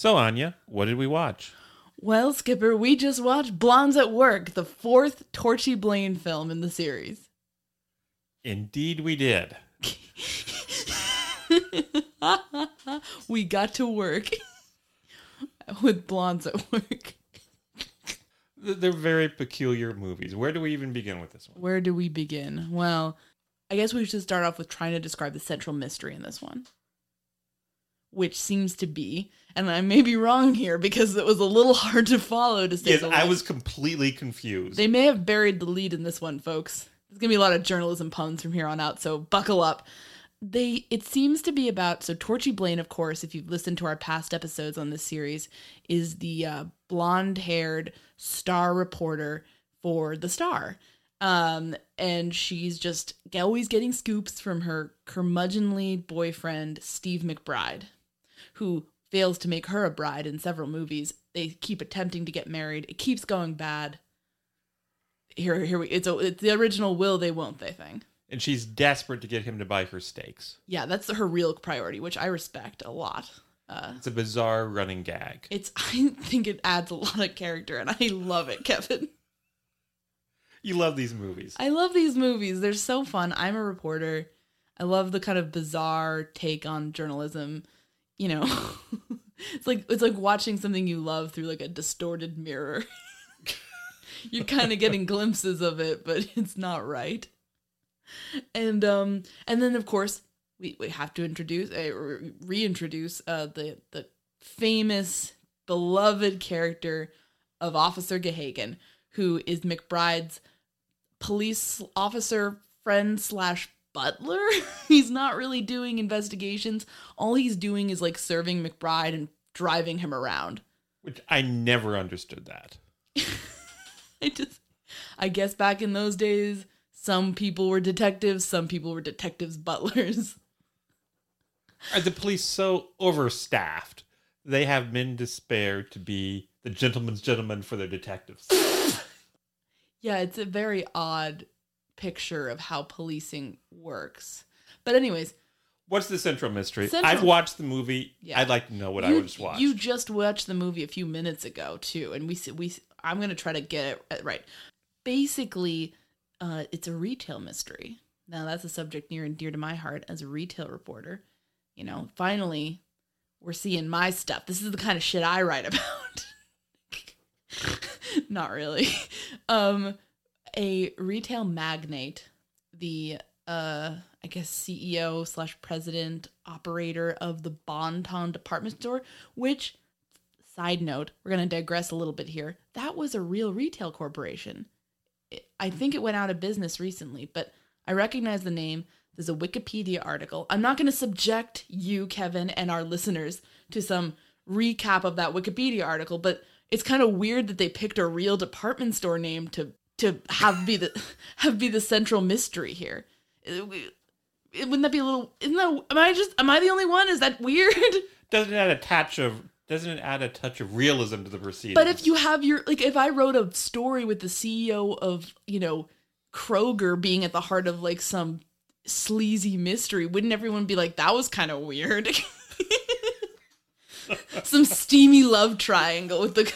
So, Áine, what did we watch? Well, Skipper, we just watched Blondes at Work, the fourth Torchy Blane film in the series. Indeed, we did. we got to work with Blondes at Work. They're very peculiar movies. Where do we even begin with this one? Where do we begin? Well, I guess we should start off with trying to describe the central mystery in this one, which seems to be, and I may be wrong here because it was a little hard to follow to say Yes, I was completely confused. They may have buried the lead in this one, folks. There's gonna be a lot of journalism puns from here on out, so buckle up. They it seems to be about so Torchy Blane, of course, if you've listened to our past episodes on this series, is the uh, blonde-haired star reporter for the Star, um, and she's just always getting scoops from her curmudgeonly boyfriend Steve McBride, who fails to make her a bride in several movies. They keep attempting to get married. It keeps going bad here here we it's a, it's the original will they won't they thing and she's desperate to get him to buy her steaks. yeah that's her real priority which i respect a lot uh It's a bizarre running gag. it's i think it adds a lot of character and i love it kevin You love these movies. i love these movies they're so fun i'm a reporter i love the kind of bizarre take on journalism you know it's like it's like watching something you love through like a distorted mirror. You're kind of getting glimpses of it but it's not right. And um and then of course we, we have to introduce uh, re- reintroduce uh, the the famous beloved character of Officer Gahagan, who is McBride's police officer friend slash butler. he's not really doing investigations. All he's doing is like serving McBride and driving him around. Which I never understood that. I just, I guess back in those days, some people were detectives, some people were detectives butlers. Are the police so overstaffed? They have men to spare to be the gentleman's gentleman for their detectives. Yeah, it's a very odd picture of how policing works. But anyways, What's the central mystery? Central- I've watched the movie. Yeah. I'd like to know what I you, just watched. you just watched the movie a few minutes ago too, and we we I'm gonna try to get it right. Basically, uh, it's a retail mystery. Now that's a subject near and dear to my heart as a retail reporter. You know, finally, we're seeing my stuff. This is the kind of shit I write about. Not really. Um, a retail magnate, the uh, I guess CEO slash president operator of the Bon-Ton department store, which side note, we're gonna digress a little bit here. That was a real retail corporation. I think it went out of business recently, but I recognize the name. There's a Wikipedia article. I'm not going to subject you, Kevin, and our listeners to some recap of that Wikipedia article, but it's kind of weird that they picked a real department store name to to have be the have be the central mystery here. It- it- wouldn't that be a little? Isn't that? Am I just? Am I the only one? Is that weird? doesn't it add a touch of doesn't it add a touch of realism to the proceedings? But if you have your like, if I wrote a story with the CEO of you know Kroger being at the heart of like some sleazy mystery, wouldn't everyone be like, that was kind of weird? some steamy love triangle with the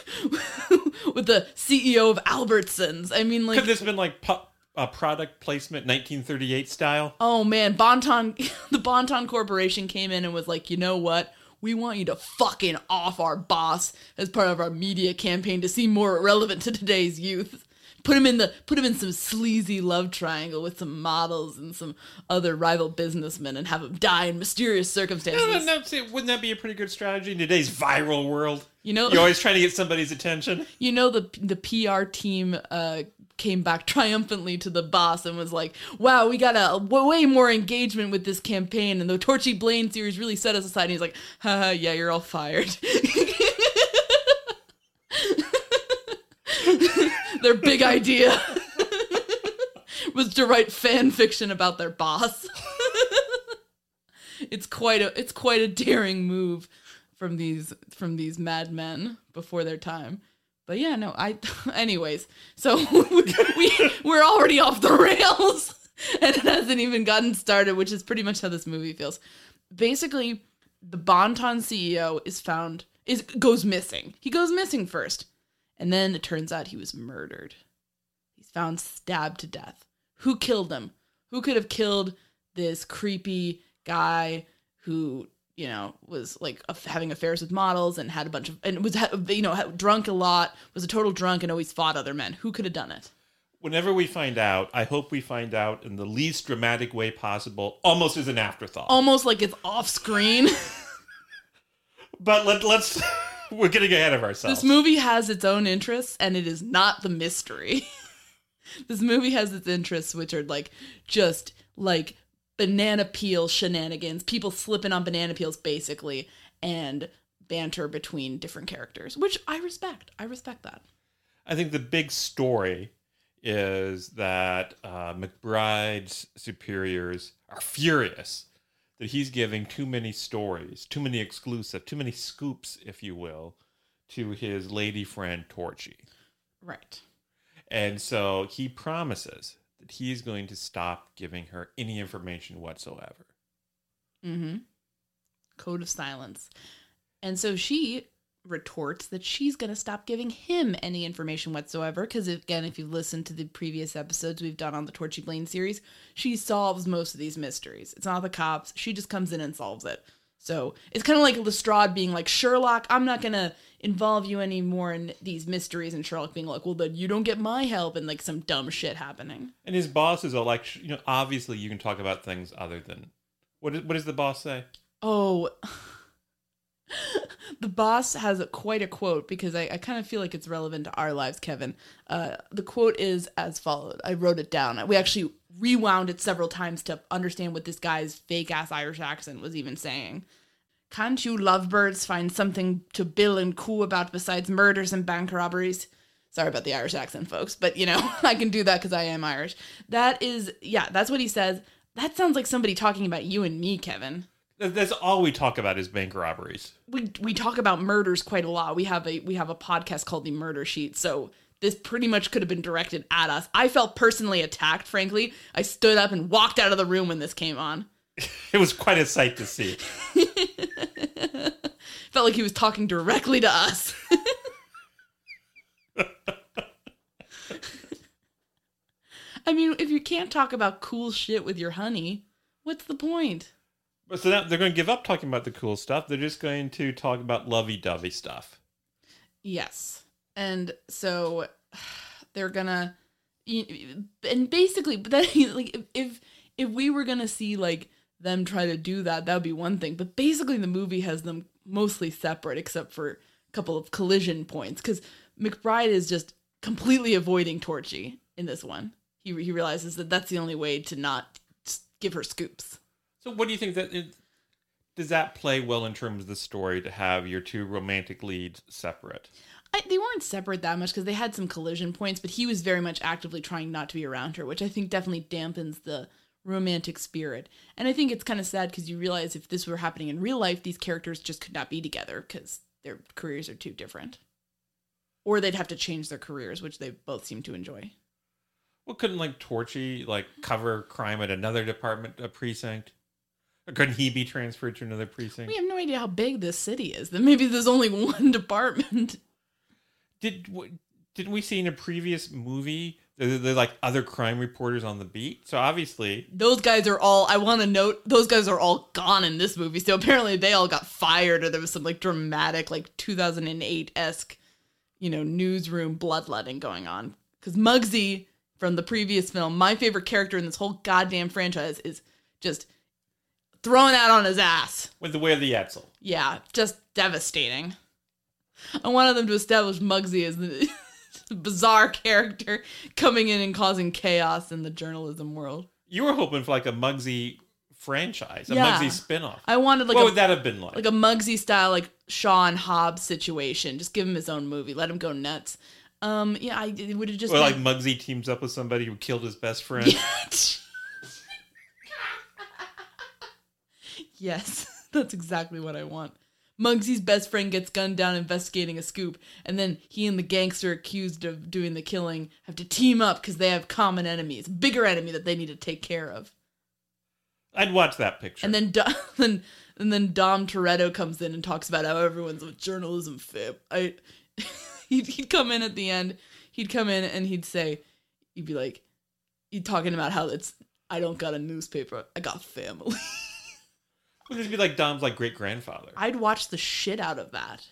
with the CEO of Albertsons. I mean, like, could this have been like pu- uh, product placement 1938 style? oh man, Bon-Ton, the Bon-Ton Corporation came in and was like, you know what? We want you to fucking off our boss as part of our media campaign to seem more relevant to today's youth. Put him in the put him in some sleazy love triangle with some models and some other rival businessmen and have him die in mysterious circumstances. No, no, no, see, wouldn't that be a pretty good strategy in today's viral world? You know- you're always trying to get somebody's attention. you know the the PR team uh came back triumphantly to the boss and was like, "Wow, we got a way more engagement with this campaign, and the Torchy Blane series really set us aside." And he's like, "Haha, yeah, you're all fired." their big idea was to write fan fiction about their boss. it's quite a it's quite a daring move from these from these madmen before their time. But yeah, no, I anyways. So we we're already off the rails and it hasn't even gotten started, which is pretty much how this movie feels. Basically, the Bon-Ton CEO is found is goes missing. He goes missing first. And then it turns out he was murdered. He's found stabbed to death. Who killed him? Who could have killed this creepy guy who, you know, was like having affairs with models and had a bunch of, and was, you know, drunk a lot, was a total drunk and always fought other men? Who could have done it? Whenever we find out, I hope we find out in the least dramatic way possible, almost as an afterthought. Almost like it's off screen. but let, let's, we're getting ahead of ourselves. this movie has its own interests and it is not the mystery. this movie has its interests, which are like just like banana peel shenanigans, people slipping on banana peels basically, and banter between different characters, which I respect. I respect that. I think the big story is that uh, McBride's superiors are furious that he's giving too many stories, too many exclusive, too many scoops, if you will, to his lady friend Torchy. Right. And so he promises that he's going to stop giving her any information whatsoever. Mm-hmm. Code of silence. And so she retorts that she's going to stop giving him any information whatsoever. Because, again, if you've listened to the previous episodes we've done on the Torchy Blane series, she solves most of these mysteries. It's not the cops. She just comes in and solves it. So it's kind of like Lestrade being like, Sherlock, I'm not going to involve you anymore in these mysteries. And Sherlock being like, well, then you don't get my help. And like some dumb shit happening. And his bosses are like, you know, obviously you can talk about things other than What, is, what does the boss say? Oh, the boss has a, quite a quote because I, I kind of feel like it's relevant to our lives, Kevin. Uh, the quote is as followed. I wrote it down. We actually rewound it several times to understand what this guy's fake ass Irish accent was even saying. Can't you lovebirds find something to bill and coo about besides murders and bank robberies? Sorry about the Irish accent, folks, but you know, I can do that because I am Irish. That is, yeah, that's what he says. That sounds like somebody talking about you and me, Kevin. That's all we talk about is bank robberies. We we talk about murders quite a lot. We have a we have a podcast called the Murder Sheet, so this pretty much could have been directed at us. I felt personally attacked, frankly. I stood up and walked out of the room when this came on. it was quite a sight to see. felt like he was talking directly to us. I mean, if you can't talk about cool shit with your honey, what's the point? So now they're going to give up talking about the cool stuff. They're just going to talk about lovey-dovey stuff. Yes. And so they're going to and basically but then like if if we were to see like them try to do that, that would be one thing. But basically the movie has them mostly separate except for a couple of collision points cuz McBride is just completely avoiding Torchy in this one. He he realizes that that's the only way to not give her scoops. So, what do you think that it, does that play well in terms of the story to have your two romantic leads separate? I, they weren't separate that much because they had some collision points, but he was very much actively trying not to be around her, which I think definitely dampens the romantic spirit. And I think it's kind of sad because you realize if this were happening in real life, these characters just could not be together because their careers are too different. Or they'd have to change their careers, which they both seem to enjoy. Well, couldn't like Torchy like cover crime at another department, a precinct? Or couldn't he be transferred to another precinct? We have no idea how big this city is. Then maybe there's only one department. Did didn't we see in a previous movie they're, they're, like other crime reporters on the beat? So obviously those guys are all. I want to note those guys are all gone in this movie. So apparently they all got fired, or there was some like dramatic like 2008 esque, you know, newsroom bloodletting going on. Because Muggsy from the previous film, my favorite character in this whole goddamn franchise is just throwing out on his ass. With the way of the Etzel. Yeah, just devastating. I wanted them to establish Muggsy as the bizarre character coming in and causing chaos in the journalism world. You were hoping for like a Muggsy franchise, a yeah. Muggsy spinoff. I wanted like what a, would that have been like? Like a Muggsy style, like Sean Hobbs situation. Just give him his own movie, let him go nuts. Um, yeah, I would have just. Or been... like Muggsy teams up with somebody who killed his best friend. yes, that's exactly what I want. Muggsy's best friend gets gunned down investigating a scoop, and then he and the gangster accused of doing the killing have to team up because they have common enemies, bigger enemy that they need to take care of. I'd watch that picture. And then, then, and then Dom Toretto comes in and talks about how everyone's a journalism fib. I. he'd, he'd come in at the end. He'd come in and he'd say, he'd be like, he'd talking about how it's, I don't got a newspaper. I got family. Would this be like Dom's like great grandfather? I'd watch the shit out of that.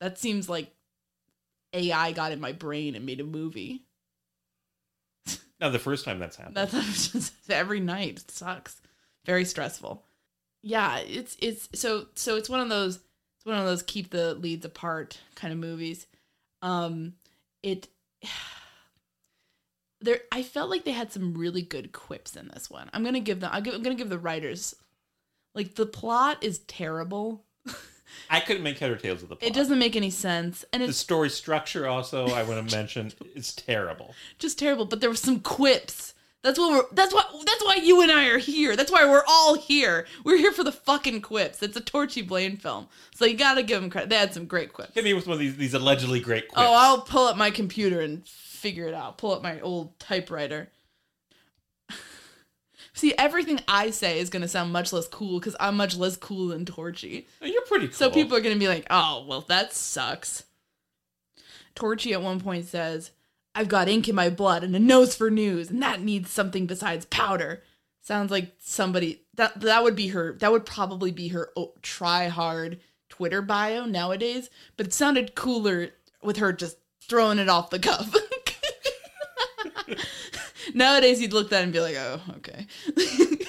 That seems like AI got in my brain and made a movie. Now the first time that's happened. That's just every night. It sucks. Very stressful. Yeah, it's it's so so it's one of those it's one of those keep the leads apart kind of movies. Um, it there I felt like they had some really good quips in this one. I'm gonna give them. I'm gonna give the writers like the plot is terrible. I couldn't make head or tails of the plot. It doesn't make any sense, and the story structure also I want to mention is terrible. Just terrible. But there were some quips that's what we're. That's why. That's why you and I are here. That's why we're all here. We're here for the fucking quips. It's a Torchy Blane film, so you gotta give them credit. They had some great quips. Hit me with one of these these allegedly great oh, quips. Oh, I'll pull up my computer and figure it out. Pull up my old typewriter. See, everything I say is gonna sound much less cool because I'm much less cool than Torchy. You're pretty cool. So people are gonna be like, "Oh, well, that sucks." Torchy at one point says, I've got ink in my blood and a nose for news, and that needs something besides powder. Sounds like somebody that that would be her. That would probably be her oh, try hard Twitter bio nowadays. But it sounded cooler with her just throwing it off the cuff. nowadays, you'd look at that and be like, "Oh, okay."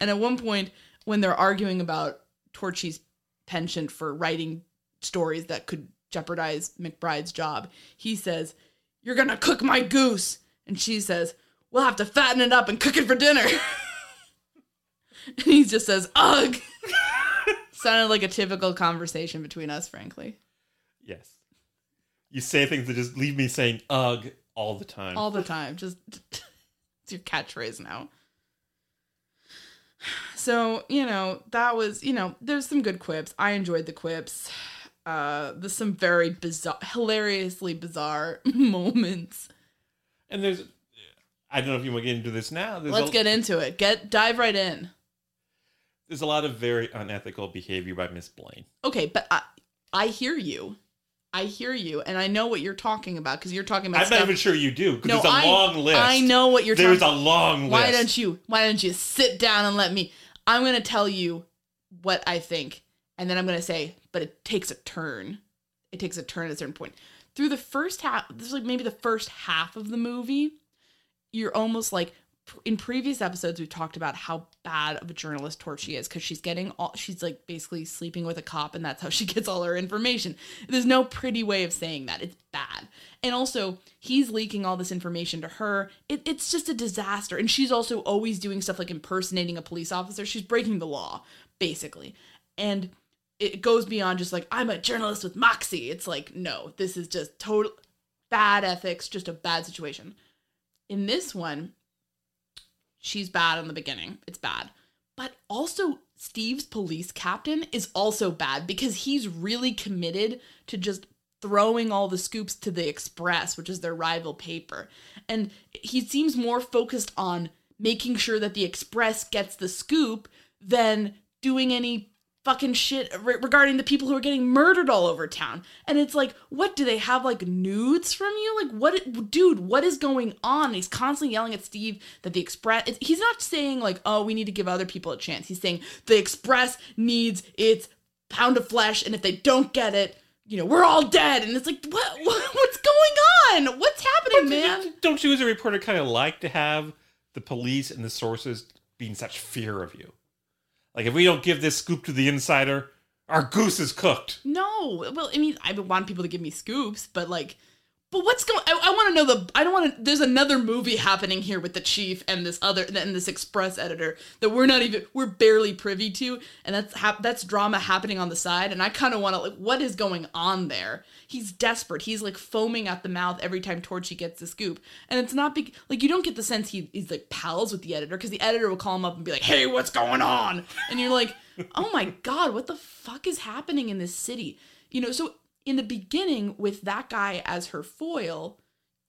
And at one point, when they're arguing about Torchy's penchant for writing stories that could jeopardize McBride's job, he says, You're gonna cook my goose. And she says, We'll have to fatten it up and cook it for dinner. and he just says, Ugh. Sounded like a typical conversation between us, frankly. Yes. You say things that just leave me saying ugh all the time. All the time. Just it's your catchphrase now. So, you know, that was, you know, there's some good quips. I enjoyed the quips. Uh, there's some very bizarre, hilariously bizarre moments. and there's, I don't know if you want to get into this now. There's Let's a, get into it. Get dive right in. There's a lot of very unethical behavior by Miss Blane. Okay, but I, I hear you. I hear you, and I know what you're talking about because you're talking about. I'm not even sure you do because No, there's a I- long list. I know what you're talking about. There's talking. a long list. Why don't you? Why don't you sit down and let me? I'm gonna tell you what I think, and then I'm gonna say, but it takes a turn. It takes a turn at a certain point. Through the first half, this is like maybe the first half of the movie. You're almost like in previous episodes we've talked about how bad of a journalist Torchy is because she's getting all she's like basically sleeping with a cop and that's how she gets all her information. There's no pretty way of saying that. It's bad. And also he's leaking all this information to her. It, it's just a disaster. And she's also always doing stuff like impersonating a police officer. She's breaking the law, basically. And it goes beyond just like, I'm a journalist with moxie. It's like, no, this is just total bad ethics, just a bad situation. In this one, she's bad in the beginning. It's bad. But also, Steve's police captain is also bad because he's really committed to just throwing all the scoops to the Express, which is their rival paper. And he seems more focused on making sure that the Express gets the scoop than doing any fucking shit re- regarding the people who are getting murdered all over town. And it's like, what do they have like nudes from you? Like what dude, what is going on? And He's constantly yelling at Steve that the Express he's not saying like, "Oh, we need to give other people a chance." He's saying the Express needs its pound of flesh and if they don't get it, you know, we're all dead. And it's like, what, what what's going on? What's happening, man? Don't you, as a reporter, kind of like to have the police and the sources be in such fear of you? Like, if we don't give this scoop to the insider, our goose is cooked. No, well, I mean, I want people to give me scoops, but like, but what's going? I, I want to know the. I don't want to. There's another movie happening here with the chief and this other and this Express editor that we're not even. We're barely privy to, and that's hap- that's drama happening on the side. And I kind of want to like, what is going on there? He's desperate. He's like foaming at the mouth every time Torchy gets the scoop, and it's not big. Like you don't get the sense he, he's like pals with the editor because the editor will call him up and be like, "Hey, what's going on?" And you're like, "Oh my god, what the fuck is happening in this city?" You know, so in the beginning with that guy as her foil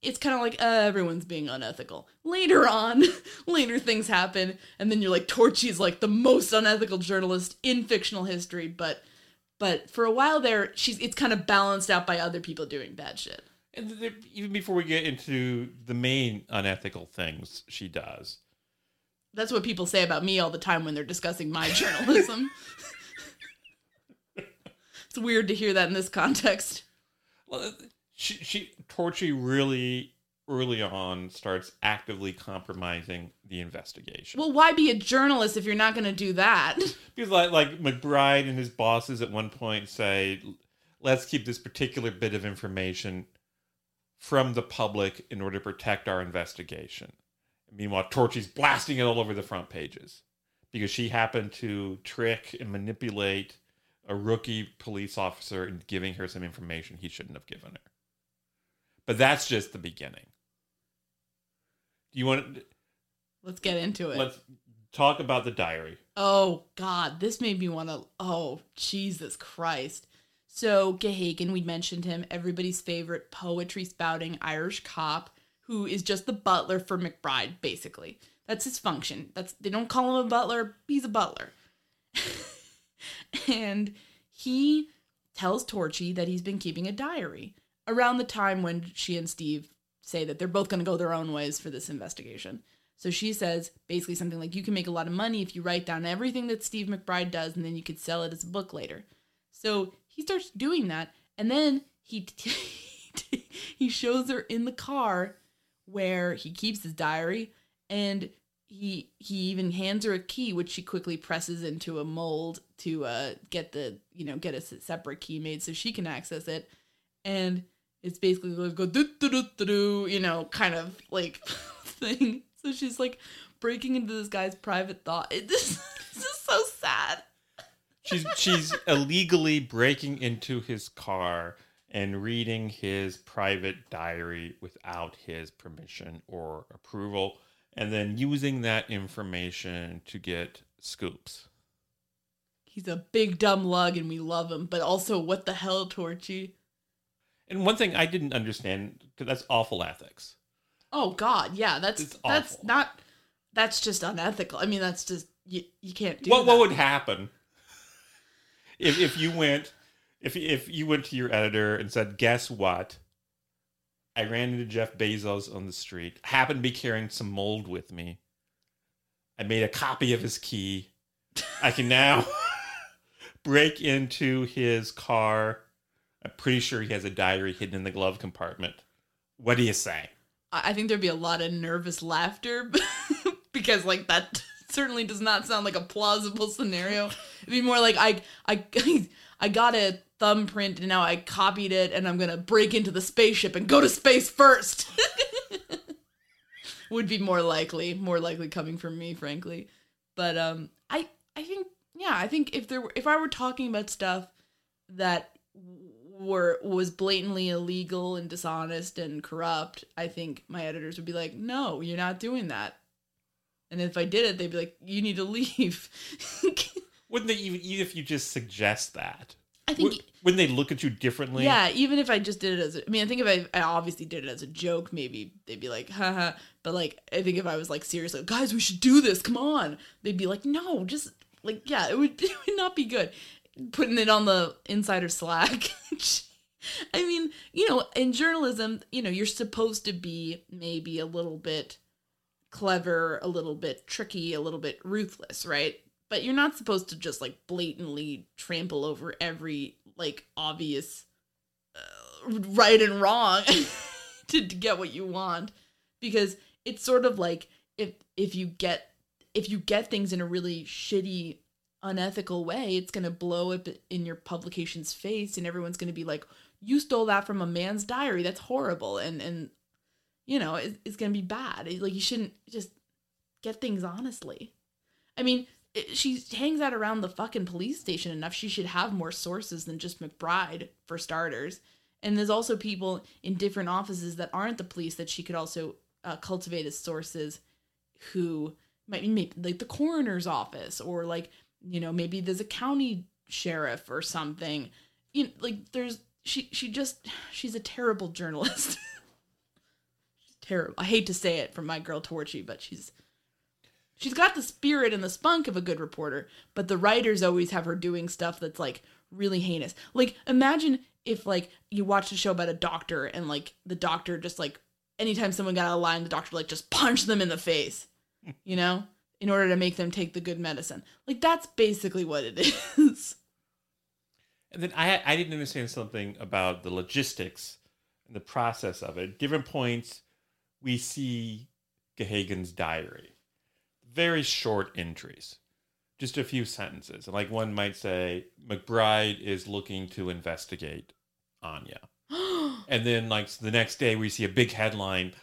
it's kind of like uh, everyone's being unethical. Later on later things happen and then you're like torchy's like the most unethical journalist in fictional history but but for a while there she's it's kind of balanced out by other people doing bad shit. And there, even before we get into the main unethical things she does, that's what people say about me all the time when they're discussing my journalism it's weird to hear that in this context well, uh, she, she Torchy really early on starts actively compromising the investigation. well why be a journalist if you're not going to do that Because like like McBride and his bosses at one point say, "Let's keep this particular bit of information from the public in order to protect our investigation." Meanwhile, Torchy's blasting it all over the front pages because she happened to trick and manipulate a rookie police officer into giving her some information he shouldn't have given her. But that's just the beginning. Do you want? to, let's get into it Let's talk about the diary. Oh God, this made me want to. Oh Jesus Christ! So Gahagan, we mentioned him, everybody's favorite poetry spouting Irish cop, who is just the butler for McBride. Basically, that's his function. That's they don't call him a butler; he's a butler. and he tells Torchy that he's been keeping a diary around the time when she and Steve say that they're both going to go their own ways for this investigation. So she says basically something like, You can make a lot of money if you write down everything that Steve McBride does, and then you could sell it as a book later. So he starts doing that, and then he he shows her in the car where he keeps his diary, and he he even hands her a key which she quickly presses into a mold to uh get the you know get a separate key made so she can access it. And it's basically like go do do do do you know kind of like thing. So she's like breaking into this guy's private thought. It, is so sad. She's she's illegally breaking into his car and reading his private diary without his permission or approval, and then using that information to get scoops. he's a big dumb lug and we love him but also what the hell torchy And one thing I didn't understand because that's awful ethics. Oh God, yeah, that's It's that's awful. not that's just unethical. I mean, that's just you, you can't do What that. what would happen if if you went if if you went to your editor and said, "Guess what? I ran into Jeff Bezos on the street. Happened to be carrying some mold with me. I made a copy of his key. I can now break into his car. I'm pretty sure he has a diary hidden in the glove compartment. What do you say?" I think there'd be a lot of nervous laughter because like that certainly does not sound like a plausible scenario. It'd be more like I I I got a thumbprint and now I copied it and I'm gonna break into the spaceship and go to space first. Would be more likely, more likely coming from me, frankly. But um, I I think yeah, I think if there were, if I were talking about stuff that were was blatantly illegal and dishonest and corrupt, I think my editors would be like, "No, you're not doing that." And if I did it, they'd be like, "You need to leave." Wouldn't they even even if you just suggest that? I think Wou- Wouldn't they look at you differently? Yeah, even if I just did it as a, I mean, I think if I, I obviously did it as a joke, maybe they'd be like, haha. But like, I think if I was like seriously, guys, we should do this. Come on. They'd be like, no, just like, yeah, it would, it would not be good. Putting it on the insider Slack. I mean, you know, in journalism, you know, you're supposed to be maybe a little bit clever, a little bit tricky, a little bit ruthless, right? But you're not supposed to just like blatantly trample over every like obvious uh, right and wrong to, to get what you want. Because it's sort of like if if you get if you get things in a really shitty unethical way it's going to blow up in your publication's face and everyone's going to be like you stole that from a man's diary. That's horrible. And and you know it, it's going to be bad. It- like you shouldn't just get things honestly. I mean she hangs out around the fucking police station enough she should have more sources than just mcbride for starters. And there's also people in different offices that aren't the police that she could also uh, cultivate as sources who might be like the coroner's office or like you know maybe there's a county sheriff or something. You know, like there's she she just she's a terrible journalist. Terrible. I hate to say it from my girl torchy but she's she's got the spirit and the spunk of a good reporter but the writers always have her doing stuff that's like really heinous like imagine if like you watched a show about a doctor and like the doctor just like anytime someone got out of line the doctor like just punched them in the face you know in order to make them take the good medicine like that's basically what it is And then I I didn't understand something about the logistics and the process of it. Different points, we see Gahagan's diary. Very short entries, just a few sentences. And like one might say, McBride is looking to investigate Áine. and then like the next day, we see a big headline: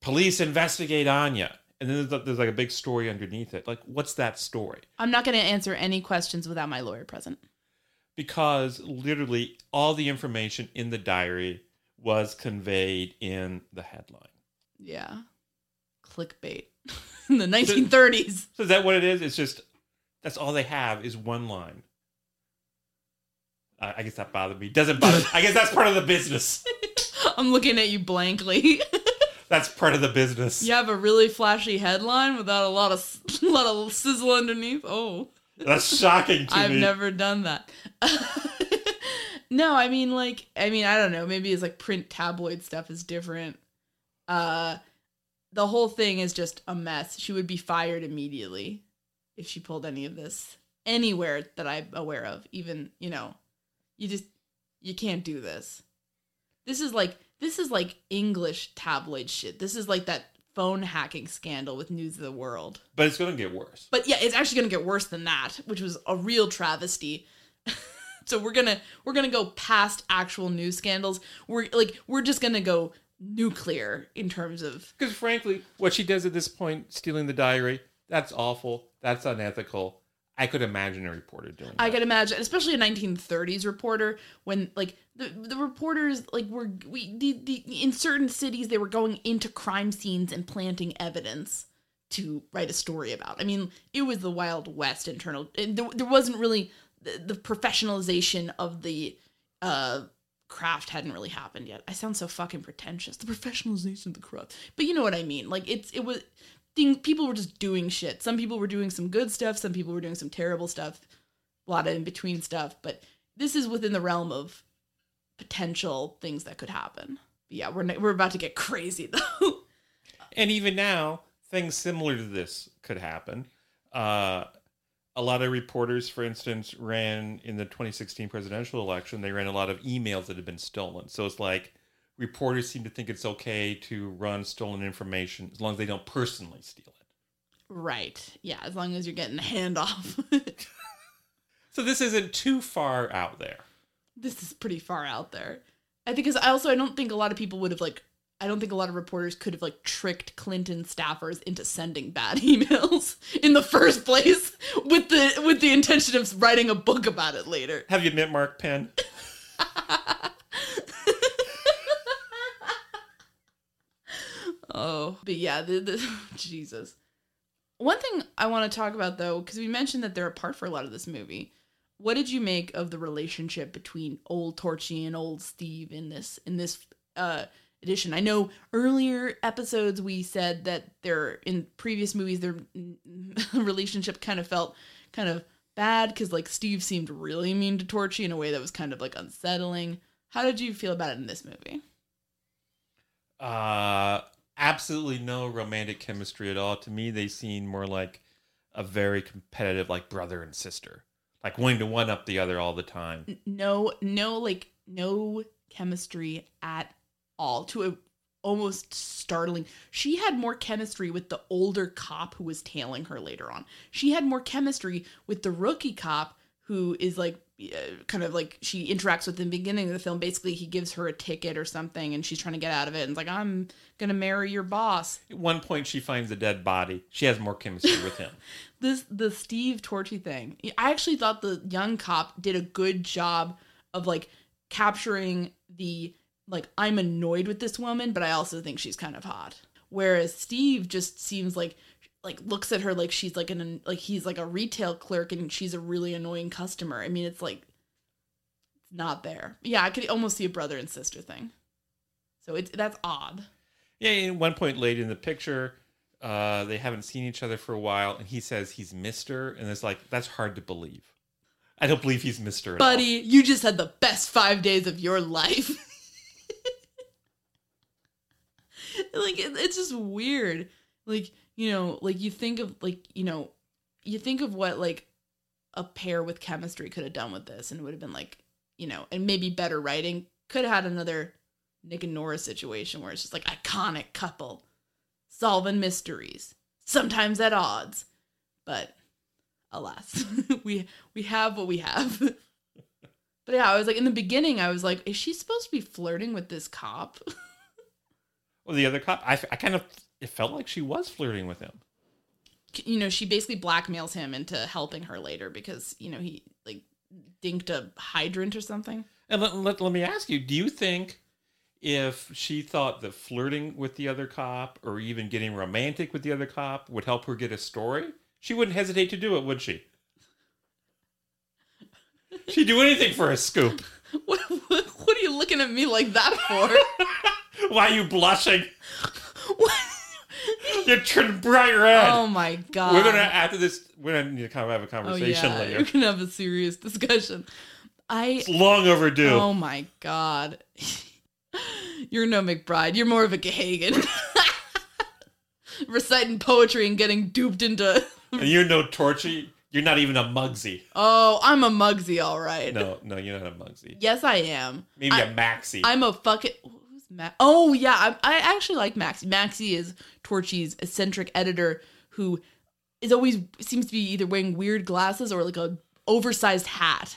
"Police investigate Áine." And then there's, there's like a big story underneath it. Like, what's that story? i'm not going to answer any questions without my lawyer present because literally all the information in the diary was conveyed in the headline. yeah clickbait in the 1930s So is that what it is? It's just that's all they have is one line. I I guess that bothered me. Doesn't bother. I guess that's part of the business. i'm looking at you blankly That's part of the business. you have a really flashy headline without a lot of a lot of sizzle underneath oh That's shocking to I've me. never done that. no, I mean like I mean I don't know, maybe it's like print tabloid stuff is different. Uh the whole thing is just a mess. She would be fired immediately if she pulled any of this anywhere that I'm aware of. Even, you know, you just you can't do this. This is like this is like English tabloid shit. This is like that phone hacking scandal with News of the World. But it's going to get worse. But yeah, it's actually going to get worse than that, which was a real travesty. so we're going to we're going to go past actual news scandals. We're like we're just going to go nuclear in terms of Because frankly, what she does at this point, stealing the diary, that's awful. That's unethical. I could imagine a reporter doing that. I could imagine, especially a 1930s reporter, when like the the reporters like were we the, the in certain cities they were going into crime scenes and planting evidence to write a story about. I mean, it was the Wild West internal. There, there wasn't really the, the professionalization of the uh craft hadn't really happened yet. I sound so fucking pretentious. The professionalization of the craft, but you know what I mean. Like it's it was thing people were just doing shit. Some people were doing some good stuff. Some people were doing some terrible stuff. A lot of in between stuff. But this is within the realm of potential things that could happen. But yeah, we're we're about to get crazy though. And even now, things similar to this could happen. Uh, a lot of reporters, for instance, ran in the 2016 presidential election, they ran a lot of emails that had been stolen. So it's like reporters seem to think it's okay to run stolen information as long as they don't personally steal it. right. Yeah, as long as you're getting the handoff. So this isn't too far out there. this is pretty far out there. I think because I also I don't think a lot of people would have like I don't think a lot of reporters could have like tricked Clinton staffers into sending bad emails in the first place with the with the intention of writing a book about it later. Have you met Mark Penn? Oh, but yeah, the, the Jesus. One thing I want to talk about though, because we mentioned that they're apart for a lot of this movie. What did you make of the relationship between old Torchy and old Steve in this in this uh edition? I know earlier episodes we said that their in previous movies their relationship kind of felt kind of bad because like Steve seemed really mean to Torchy in a way that was kind of like unsettling. How did you feel about it in this movie? Uh, absolutely no romantic chemistry at all. To me, they seem more like a very competitive, like brother and sister, like wanting to one up the other all the time. no no like no chemistry at all to a almost startling she had more chemistry with the older cop who was tailing her later on she had more chemistry with the rookie cop who is like uh, kind of like she interacts with in the beginning of the film basically he gives her a ticket or something and she's trying to get out of it and it's like i'm gonna marry your boss At one point, she finds a dead body. She has more chemistry with him. this the Steve Torchy thing. I actually thought the young cop did a good job of like capturing the like I'm annoyed with this woman, but I also think she's kind of hot. Whereas Steve just seems like like looks at her like she's like an like he's like a retail clerk and she's a really annoying customer. I mean, it's like it's not there. Yeah, I could almost see a brother and sister thing. So it's that's odd. Yeah, at one point late in the picture, uh, they haven't seen each other for a while, and he says he's Mister, and it's like that's hard to believe. I don't believe he's Mister. Buddy, you just had the best five days of your life. like it, it's just weird. Like you know, like you think of like you know, you think of what like a pair with chemistry could have done with this, and it would have been like you know, and maybe better writing. Could have had another Nick and Nora situation where it's just like iconic couple solving mysteries, sometimes at odds, but alas, we we have what we have. but yeah, I was like in the beginning, I was like, is she supposed to be flirting with this cop? Well, the other cop, I, I kind of it felt like she was flirting with him. you know, she basically blackmails him into helping her later because you know he like dinked a hydrant or something. And let, let, let me ask you: Do you think if she thought that flirting with the other cop or even getting romantic with the other cop would help her get a story, she wouldn't hesitate to do it, would she? She'd do anything for a scoop. What, what, what are you looking at me like that for? Why are you blushing? You're turning bright red. oh my god! we're gonna after this. We're gonna need to kind of have a Oh conversation yeah, later. We're gonna have a serious discussion. I It's long overdue. oh my god, you're no McBride. You're more of a Gahagan. Reciting poetry and getting duped into. and you're no Torchy. You're not even a Mugsy. Oh, I'm a Mugsy, all right. No, no, you're not a Mugsy. Yes, I am. Maybe I- a Maxi. I'm a fucking. Who's Ma- oh yeah, I, I actually like Maxie. Maxie is Torchy's eccentric editor who is always seems to be either wearing weird glasses or like a oversized hat.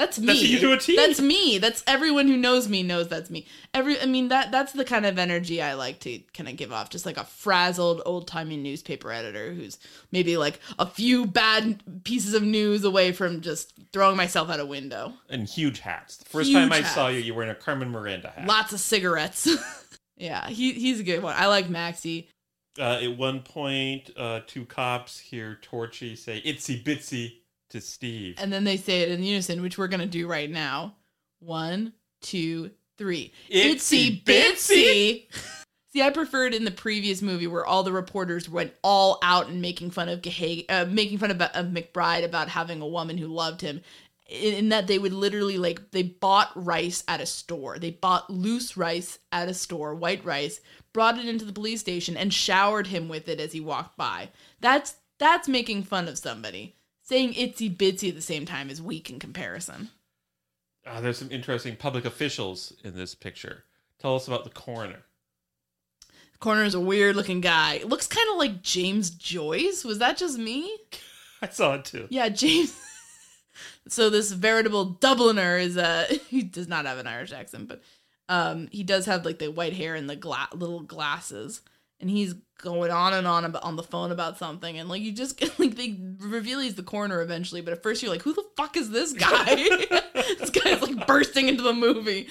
That's me. That's you to a T. That's me. That's everyone who knows me knows that's me. Every I mean that that's the kind of energy I like to kind of give off. Just like a frazzled old timey newspaper editor who's maybe like a few bad pieces of news away from just throwing myself out a window. And huge hats. The first Huge time I saw you, you were in a Carmen Miranda hat. Lots of cigarettes. yeah, he he's a good one. I like Maxie. Uh, at one point, uh, two cops hear Torchy say "itsy bitsy" to Steve. And then they say it in unison, which we're gonna do right now. One, two, three. Itsy bitsy. See, I preferred in the previous movie where all the reporters went all out and making fun of Gahag- uh, making fun of, of McBride about having a woman who loved him. In, in that they would literally like they bought rice at a store. They bought loose rice at a store, white rice, brought it into the police station and showered him with it as he walked by. That's that's making fun of somebody. Saying itsy bitsy at the same time is weak in comparison. Uh, there's some interesting public officials in this picture. Tell us about the coroner. The coroner is a weird looking guy. Looks kind of like James Joyce. Was that just me? I saw it too. Yeah, James. so this veritable Dubliner is uh he does not have an Irish accent, but um he does have like the white hair and the gla- little glasses, and he's going on and on about on the phone about something, and like you just like they reveal he's the coroner eventually, but at first you're like, who the fuck is this guy? this guy's like bursting into the movie.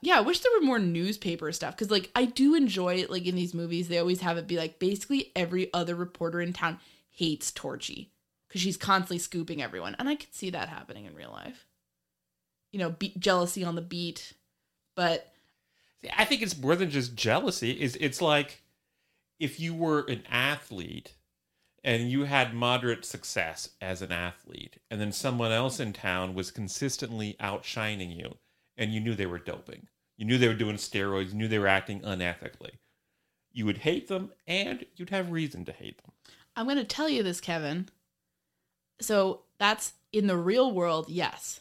Yeah, I wish there were more newspaper stuff because, like, I do enjoy it. Like in these movies, they always have it be like basically every other reporter in town hates Torchy because she's constantly scooping everyone, and I could see that happening in real life. You know, be- jealousy on the beat, but I think it's more than just jealousy. is it's like if you were an athlete and you had moderate success as an athlete, and then someone else in town was consistently outshining you, and you knew they were doping. You knew they were doing steroids, you knew they were acting unethically. You would hate them, and you'd have reason to hate them. I'm going to tell you this, Kevin. So that's in the real world, yes.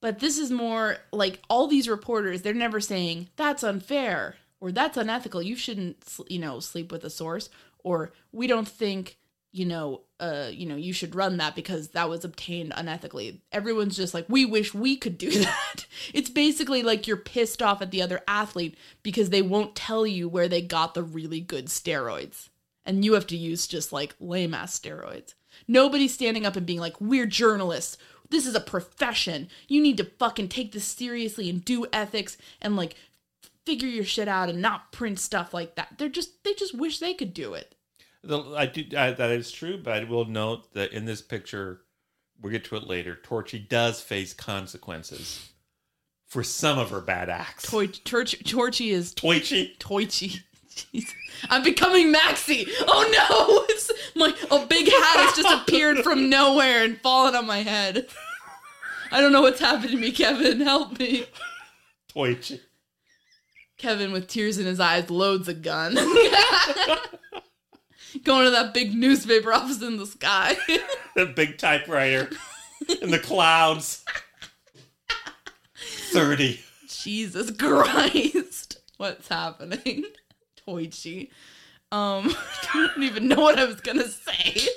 But this is more like all these reporters, they're never saying that's unfair or that's unethical. You shouldn't, you know, sleep with a source or we don't think, you know, uh, you know, you should run that because that was obtained unethically. Everyone's just like, we wish we could do that. it's basically like you're pissed off at the other athlete because they won't tell you where they got the really good steroids and you have to use just like lame ass steroids. Nobody's standing up and being like, "We're journalists. This is a profession. You need to fucking take this seriously and do ethics and like figure your shit out and not print stuff like that." They're just they just wish they could do it. The, I do I, that is true, but I will note that in this picture, we'll get to it later. Torchy does face consequences for some of her bad acts. Toy Torch Torchy is Toichi. Toichi. Jeez. I'm becoming Maxie. Oh no! It's my a big hat has just appeared from nowhere and fallen on my head. I don't know what's happened to me, Kevin. Help me. Toichi. Kevin, with tears in his eyes, loads a gun. Going to that big newspaper office in the sky. The big typewriter in the clouds. 30. Jesus Christ. What's happening? Toichi. Um, I don't even know what I was gonna say.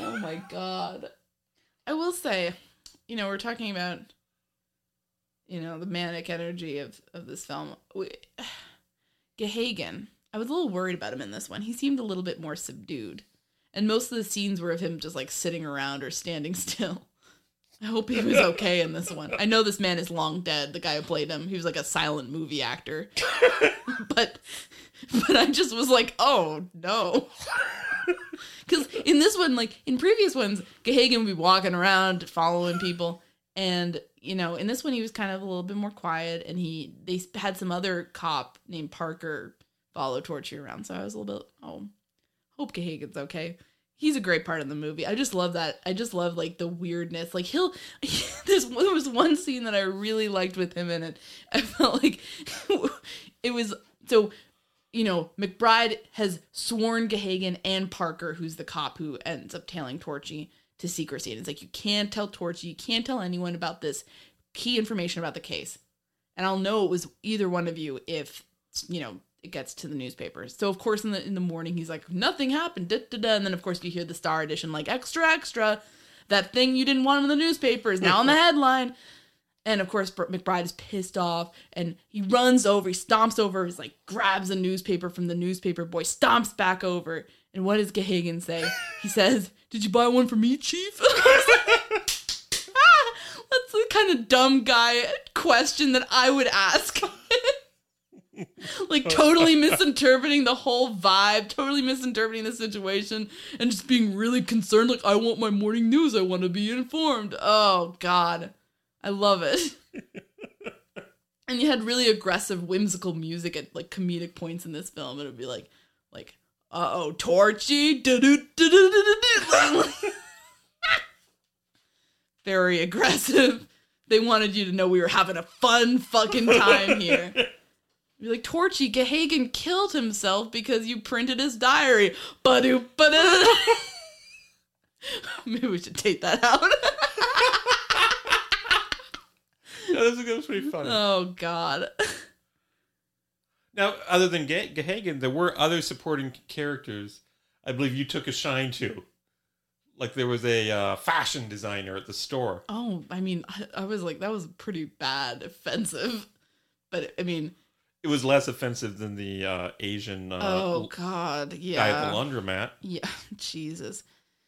oh my god. I will say, you know, we're talking about, you know, the manic energy of, of this film. We, Gahagan, I was a little worried about him in this one. He seemed a little bit more subdued. And most of the scenes were of him just like sitting around or standing still. I hope he was okay in this one. I know this man is long dead, the guy who played him. He was like a silent movie actor. but but I just was like, "Oh, no." Cuz in this one like in previous ones, Gahagan would be walking around following people and you know, in this one he was kind of a little bit more quiet and he they had some other cop named Parker follow Torchy around. So I was a little bit, "Oh, hope Gahagan's okay." he's a great part of the movie. I just love that. I just love like the weirdness. Like he'll there's there was one scene that I really liked with him in it. I felt like it was so you know, McBride has sworn Gahagan and Parker, who's the cop who ends up tailing Torchy, to secrecy. And it's like you can't tell Torchy, you can't tell anyone about this key information about the case. And I'll know it was either one of you if, you know, it gets to the newspapers. So of course in the in the morning he's like, nothing happened, da, da, da. and then of course you hear the Star Edition like extra extra, that thing you didn't want in the newspapers now on the headline. And of course McBride is pissed off and he runs over, he stomps over, he's like grabs a newspaper from the newspaper boy, stomps back over. And what does Gahagan say? He says, "Did you buy one for me, Chief?" That's the kind of dumb guy question that I would ask. like totally misinterpreting the whole vibe, totally misinterpreting the situation, and just being really concerned. Like, I want my morning news. I want to be informed. Oh God, I love it. and you had really aggressive, whimsical music at like comedic points in this film. It would be like, like, uh oh, Torchy, very aggressive. They wanted you to know we were having a fun fucking time here. You're like, Torchy, Gahagan killed himself because you printed his diary. Ba-doo, Maybe we should take that out. no, this is pretty funny. Oh, God. Now, other than Ga- Gahagan, there were other supporting characters I believe you took a shine to. Like there was a uh, fashion designer at the store. Oh, I mean, I, I was like, that was pretty bad, offensive. But I mean, it was less offensive than the uh, Asian. Uh, oh God, yeah. Guy at the laundromat. Yeah, Jesus.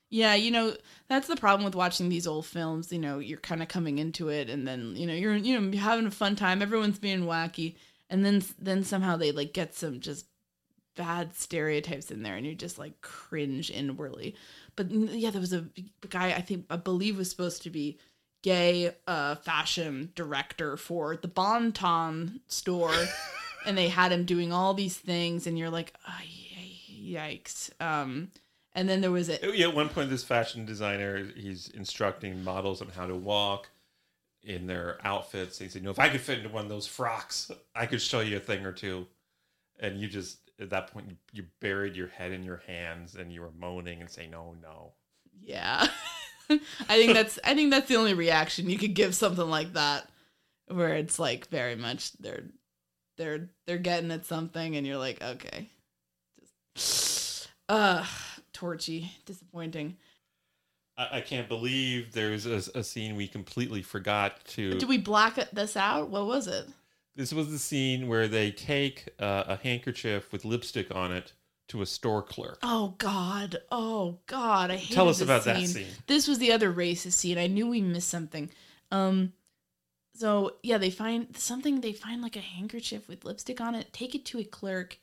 Yeah, you know that's the problem with watching these old films. You know, you're kind of coming into it, and then you know you're you know you're having a fun time. Everyone's being wacky, and then then somehow they like get some just bad stereotypes in there, and you just like cringe inwardly. But yeah, there was a guy I think I believe was supposed to be gay uh fashion director for the Bon-Ton store. and they had him doing all these things and you're like oh, yikes um and then there was a yeah at one point this fashion designer he's instructing models on how to walk in their outfits. He said know if i could fit into one of those frocks i could show you a thing or two. And you just at that point you, you buried your head in your hands and you were moaning and saying no no. Yeah. I think that's i think that's the only reaction you could give something like that where it's like very much they're they're they're getting at something and you're like okay. Just uh torchy disappointing I, I can't believe there's a, a, scene we completely forgot to did we black this out what was it this was the scene where they take uh, a handkerchief with lipstick on it to a store clerk. Oh God! Oh God! I hate. Tell us about scene. that scene. This was the other racist scene. I knew we missed something. Um, so yeah, they find something. They find like a handkerchief with lipstick on it. Take it to a clerk,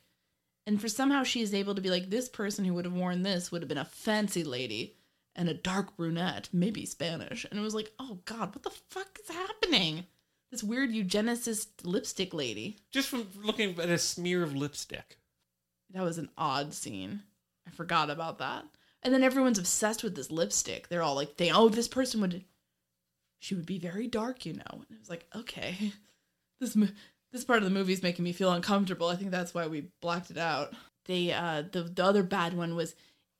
and for somehow she is able to be like, this person who would have worn this would have been a fancy lady and a dark brunette, maybe Spanish. And it was like, oh god, what the fuck is happening? This weird eugenicist lipstick lady. Just from looking at a smear of lipstick. That was an odd scene. I forgot about that. And then everyone's obsessed with this lipstick. They're all like, they, oh, this person would she would be very dark, you know. And it was like, okay, this this part of the movie is making me feel uncomfortable. I think that's why we blacked it out. They uh the the other bad one was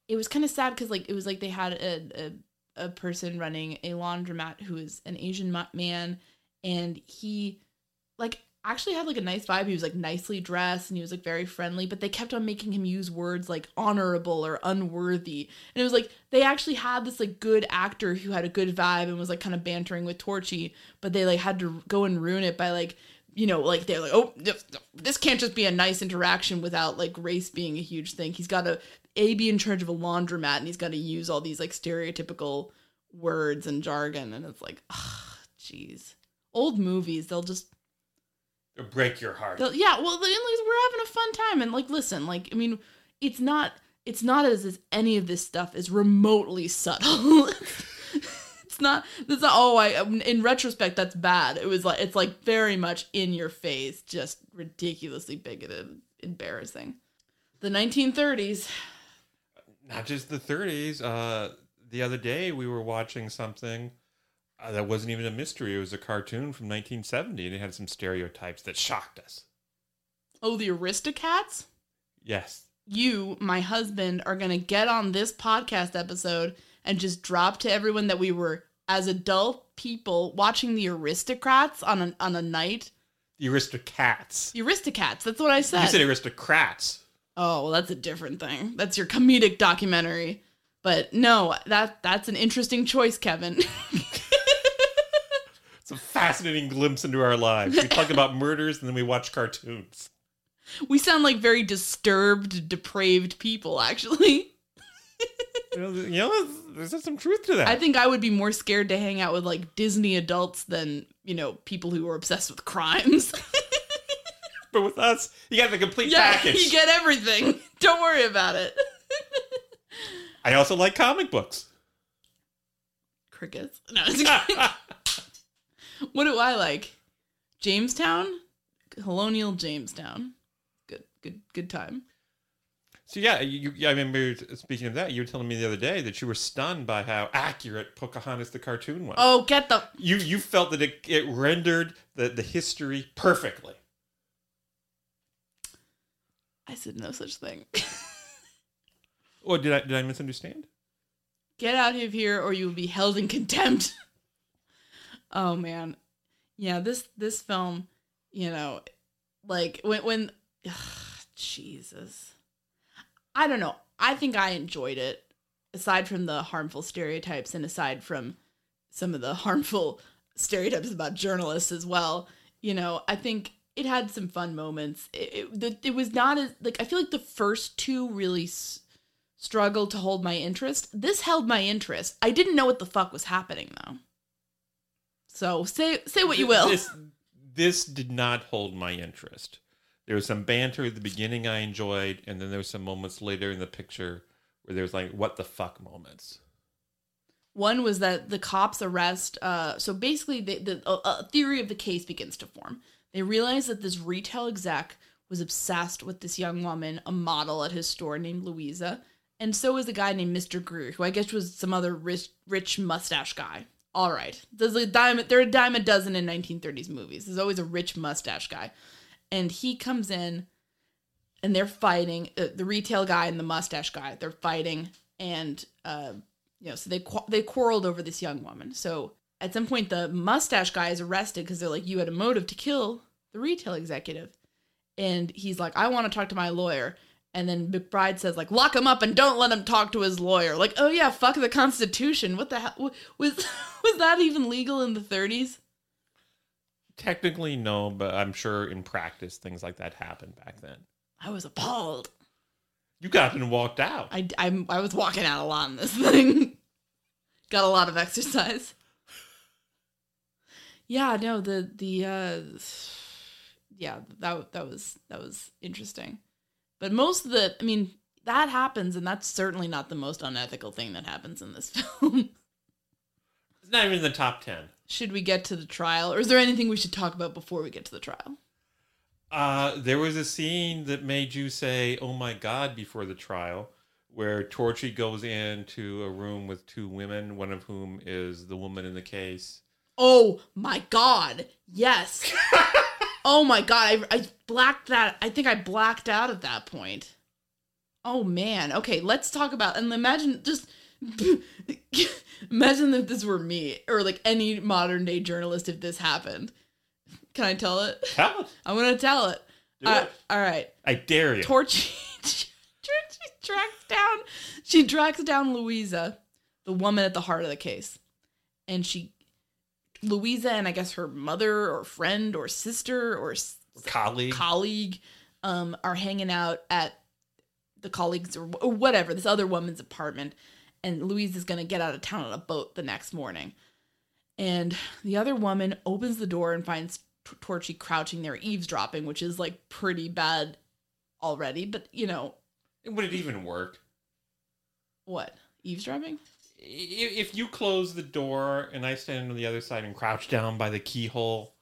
it was kind of sad because like it was like they had a, a a person running a laundromat who is an Asian man and he like actually had like a nice vibe. He was like nicely dressed and he was like very friendly, but they kept on making him use words like honorable or unworthy. And it was like they actually had this like good actor who had a good vibe and was like kind of bantering with Torchy, but they like had to go and ruin it by like you know, like they're like, oh, this can't just be a nice interaction without like race being a huge thing. He's got to a be in charge of a laundromat and he's got to use all these like stereotypical words and jargon, and it's like, jeez, old movies they'll just It'll break your heart. Yeah, well, we're having a fun time, and like, listen, like, I mean, it's not, it's not as if any of this stuff is remotely subtle. it's not. It's not. Oh, I. In retrospect, that's bad. It was like, it's like very much in your face, just ridiculously bigoted, embarrassing. The 1930s. Not just the 30s. Uh, the other day we were watching something uh, that wasn't even a mystery. It was a cartoon from 1970, and it had some stereotypes that shocked us. Oh, the Aristocats? Yes. You, my husband, are going to get on this podcast episode and just drop to everyone that we were as adult people watching the aristocrats on a, on a night. The aristocrats. The aristocats, that's what I said. You said aristocrats. oh, well, that's a different thing. That's your comedic documentary. But no, that that's an interesting choice, Kevin. It's a fascinating glimpse into our lives. We talk about murders and then we watch cartoons. we sound like very disturbed, depraved people, actually. You know, there's, some truth to that. I think I would be more scared to hang out with like Disney adults than, you know, people who are obsessed with crimes. but with us, you got the complete yeah, package. you get everything. Don't worry about it. I also like comic books. Crickets. No, what do I like? Jamestown? Colonial Jamestown. Good, good, good time. So yeah, you, I remember speaking of that. You were telling me the other day that you were stunned by how accurate Pocahontas the cartoon was. Oh, get the. You you felt that it, it rendered the, the history perfectly. I said no such thing. Or oh, did I did I misunderstand? Get out of here, or you will be held in contempt. oh man, yeah this this film, you know, like when when, ugh, Jesus, I don't know. I think I enjoyed it. Aside from the harmful stereotypes, and aside from some of the harmful stereotypes about journalists as well, you know, I think it had some fun moments. It it, the, it was not as like I feel like the first two really. S- struggled to hold my interest. This held my interest. I didn't know what the fuck was happening though. So say say what you will. This this did not hold my interest. There was some banter at the beginning I enjoyed, and then there was some moments later in the picture where there was like what the fuck moments. One was that the cops arrest. Uh, so basically, the, the theory of the case begins to form. They realize that this retail exec was obsessed with this young woman, a model at his store named Louisa, and so was a guy named Mr. Greer, who I guess was some other rich, rich mustache guy. All right, there's a dime. There are a dime a dozen in 1930s movies. There's always a rich mustache guy, and he comes in, and they're fighting. Uh, the retail guy and the mustache guy, they're fighting, and uh, you know, so they qu- they quarreled over this young woman. So at some point, the mustache guy is arrested because they're like, "You had a motive to kill the retail executive," and he's like, "I want to talk to my lawyer." And then McBride says, like, lock him up and don't let him talk to his lawyer. Like, oh yeah, fuck the Constitution. What the hell was was that even legal in the 30s? Technically, no, but I'm sure in practice things like that happened back then. I was appalled. You got up and walked out. I, I, I was walking out a lot in this thing. Got a lot of exercise. Yeah, no, the the uh yeah, that that was that was interesting. But most of the I mean, that happens and that's certainly not the most unethical thing that happens in this film. It's not even in the top ten. Should we get to the trial or is there anything we should talk about before we get to the trial? Uh, there was a scene that made you say, "Oh my god!" before the trial, where Torchy goes into a room with two women, one of whom is the woman in the case. Oh my god. Yes. oh my god. I, I blacked that. I think I blacked out at that point. Oh man. Okay, let's talk about and imagine just imagine if this were me or like any modern day journalist if this happened. Can I tell it? Tell it. I'm gonna tell it. Uh, all right. I dare you. Torchy she tracks down she tracks down Louisa, the woman at the heart of the case. And she Louisa and I guess her mother or friend or sister or Colleague. colleague um are hanging out at the colleagues or, or whatever this other woman's apartment and Louise is going to get out of town on a boat the next morning. And the other woman opens the door and finds Torchy crouching there eavesdropping, which is like pretty bad already, but you know, Would it even work? what? Eavesdropping? If you close the door and I stand on the other side and crouch down by the keyhole,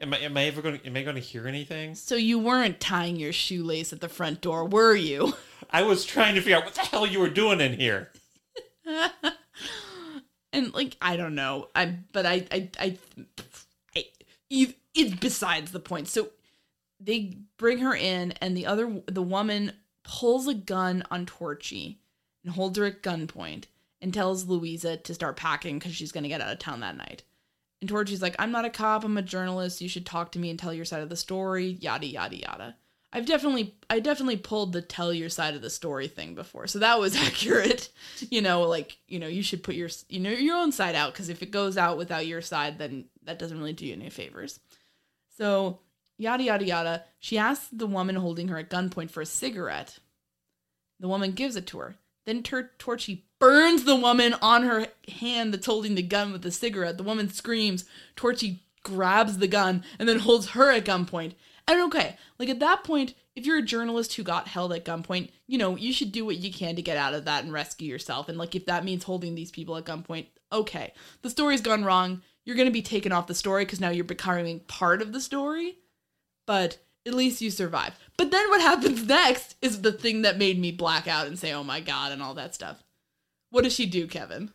am I am I ever going? to Am I going to hear anything? So you weren't tying your shoelace at the front door, were you? I was trying to figure out what the hell you were doing in here. and like I don't know, I but I I I, I it's besides the point. So they bring her in, and the other the woman pulls a gun on Torchy and holds her at gunpoint, and tells Louisa to start packing because she's going to get out of town that night. And Torchy's like, I'm not a cop, I'm a journalist. You should talk to me and tell your side of the story, yada, yada, yada. I've definitely, I definitely pulled the tell your side of the story thing before. So that was accurate. You know, like, you know, you should put your, you know, your own side out because if it goes out without your side, then that doesn't really do you any favors. So, yada, yada, yada. She asks the woman holding her at gunpoint for a cigarette. The woman gives it to her. Then Torchy burns the woman on her hand that's holding the gun with the cigarette. The woman screams. Torchy grabs the gun and then holds her at gunpoint. Okay, like at that point, if you're a journalist who got held at gunpoint, you know, you should do what you can to get out of that and rescue yourself. And like if that means holding these people at gunpoint, okay. The story's gone wrong. You're going to be taken off the story because now you're becoming part of the story. But at least you survive. But then what happens next is the thing that made me black out and say, oh my God, and all that stuff. What does she do, Kevin?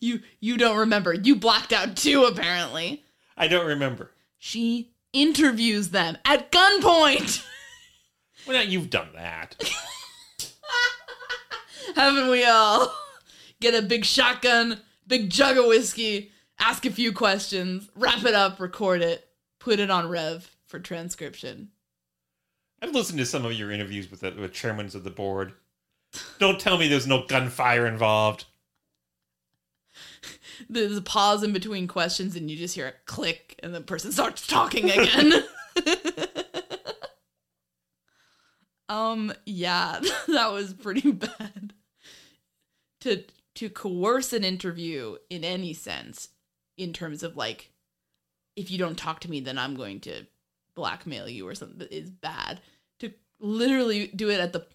You you don't remember. You blacked out too, apparently. I don't remember. She interviews them at gunpoint. Well, now you've done that. Haven't we all? Get a big shotgun, big jug of whiskey, ask a few questions, wrap it up, record it, put it on Rev for transcription. I've listened to some of your interviews with the with chairmen of the board. Don't tell me there's no gunfire involved. There's a pause in between questions, and you just hear a click, and the person starts talking again. um, yeah, that was pretty bad. To to coerce an interview in any sense, in terms of like, if you don't talk to me, then I'm going to blackmail you or something, is bad. To literally do it at the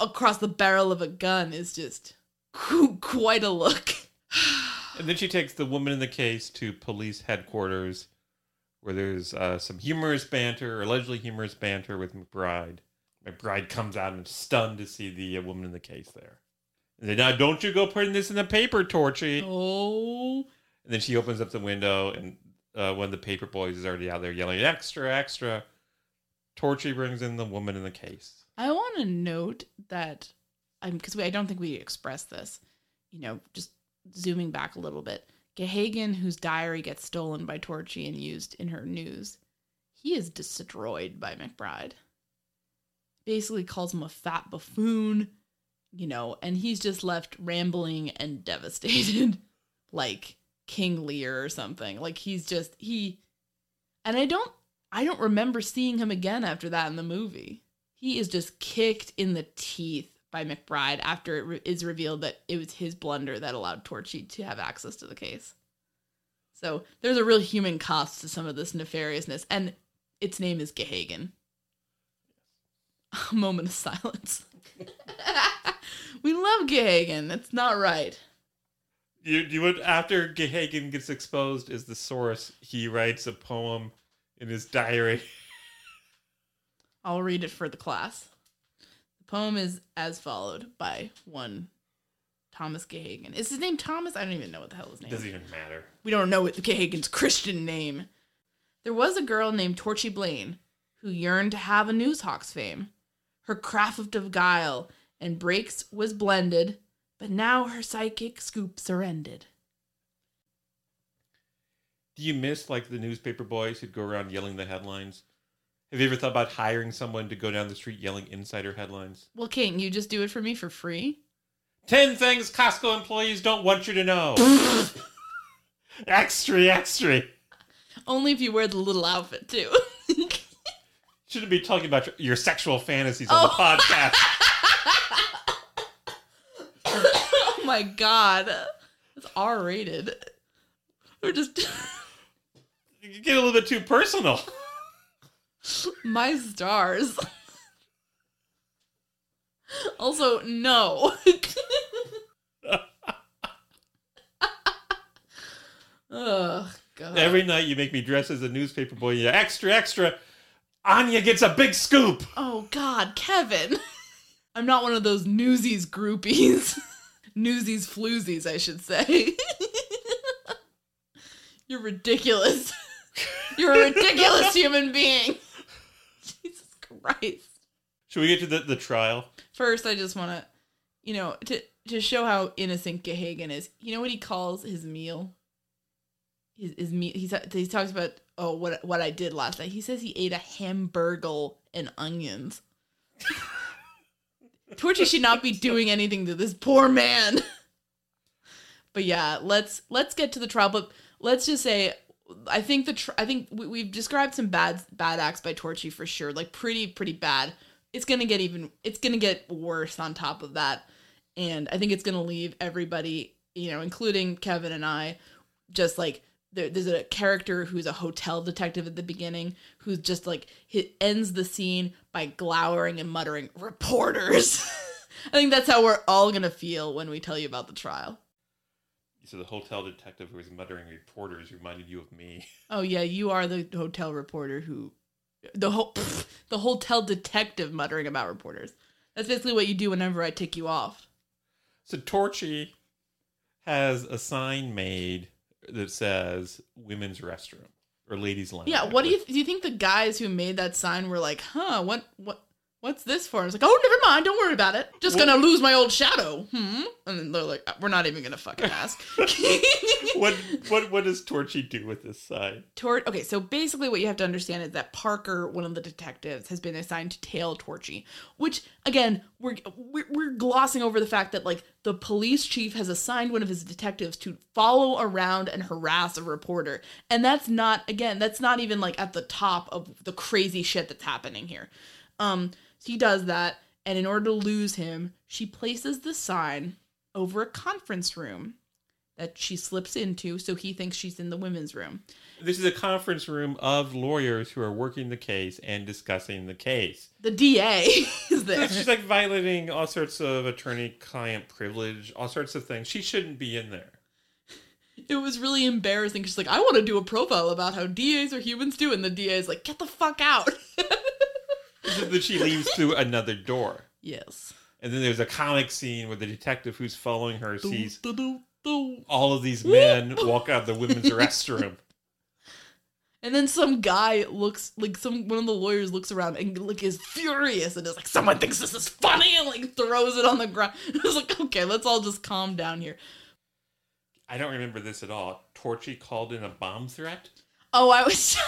across the barrel of a gun is just quite a look. And then she takes the woman in the case to police headquarters, where there's uh, some humorous banter, allegedly humorous banter with McBride. McBride comes out and is stunned to see the uh, woman in the case there. And then, now don't you go putting this in the paper, Torchy. Oh, And then she opens up the window, and uh, one of the paper boys is already out there yelling, extra, extra. Torchy brings in the woman in the case. I want to note that I'm because I don't think we expressed this. You know, just zooming back a little bit, Gahagan, whose diary gets stolen by Torchy and used in her news, he is destroyed by McBride. Basically, calls him a fat buffoon, you know, and he's just left rambling and devastated, like King Lear or something. Like he's just he, and I don't, I don't remember seeing him again after that in the movie. He is just kicked in the teeth by McBride after it re- is revealed that it was his blunder that allowed Torchy to have access to the case. So there's a real human cost to some of this nefariousness, and its name is Gahagan. A moment of silence. we love Gahagan. That's not right. You, you would after Gahagan gets exposed as the source, he writes a poem in his diary. I'll read it for the class. Poem is as followed by one Thomas Gahagan. Is his name Thomas? I don't even know what the hell his name is. Doesn't even matter. We don't know what the Gahagan's Christian name. There was a girl named Torchy Blane who yearned to have a Newshawk's fame. Her craft of guile and breaks was blended, but now her psychic scoops are ended. Do you miss like the newspaper boys who'd go around yelling the headlines? Have you ever thought about hiring someone to go down the street yelling insider headlines? Well, can't you just do it for me for free? 10 things Costco employees don't want you to know. extra, extra. Only if you wear the little outfit too. Shouldn't be talking about your, your sexual fantasies on the oh. podcast. oh my god. It's R rated. We're just You get a little bit too personal. My stars. Also, no. Ugh, God. Every night you make me dress as a newspaper boy. Yeah, extra, extra. Áine gets a big scoop. Oh God, Kevin. I'm not one of those newsies groupies. newsies floozies, I should say. You're ridiculous. You're a ridiculous human being. Christ. Should we get to the, the trial? First, I just want to, you know, to to show how innocent Gahagan is, you know what he calls his meal? His, his meal. He he talks about oh what what I did last night. He says he ate a hamburger and onions. Torchy should not be doing anything to this poor man. but yeah, let's let's get to the trial. But let's just say, I think the tr- I think we, we've described some bad bad acts by Torchy for sure, like pretty pretty bad. It's gonna get even. It's gonna get worse on top of that, and I think it's gonna leave everybody, you know, including Kevin and I, just like there, there's a character who's a hotel detective at the beginning who's just like he ends the scene by glowering and muttering reporters i think that's how we're all gonna feel when we tell you about the trial So the hotel detective who was muttering reporters reminded you of me. oh yeah you are the hotel reporter who the whole the hotel detective muttering about reporters that's basically what you do whenever i tick you off So Torchy has a sign made that says "Women's Restroom" or "Ladies' Lounge." yeah what do you do you think the guys who made that sign were like huh what what What's this for? I was like, oh, never mind. Don't worry about it. Just gonna lose my old shadow. Hmm. And then they're like, we're not even gonna fucking ask. what what what does Torchy do with this sign? Tor- okay, so basically what you have to understand is that Parker, one of the detectives, has been assigned to tail Torchy, which again, we're, we're we're glossing over the fact that like the police chief has assigned one of his detectives to follow around and harass a reporter. And that's not again, that's not even like at the top of the crazy shit that's happening here. Um he does that and in order to lose him, she places the sign over a conference room that she slips into so he thinks she's in the women's room. This is a conference room of lawyers who are working the case and discussing the case. The DA is there. So she's like violating all sorts of attorney-client privilege, all sorts of things. She shouldn't be in there. It was really embarrassing. She's like, I want to do a profile about how DAs are humans too. And the DA is like, get the fuck out. then she leaves through another door. yes. And then there's a comic scene where the detective who's following her sees all of these men walk out of the women's restroom. And then some guy looks like some one of the lawyers looks around and like is furious and is like, someone thinks this is funny and like throws it on the ground. I was like, okay, let's all just calm down here. I don't remember this at all. Torchy called in a bomb threat. Oh, I was.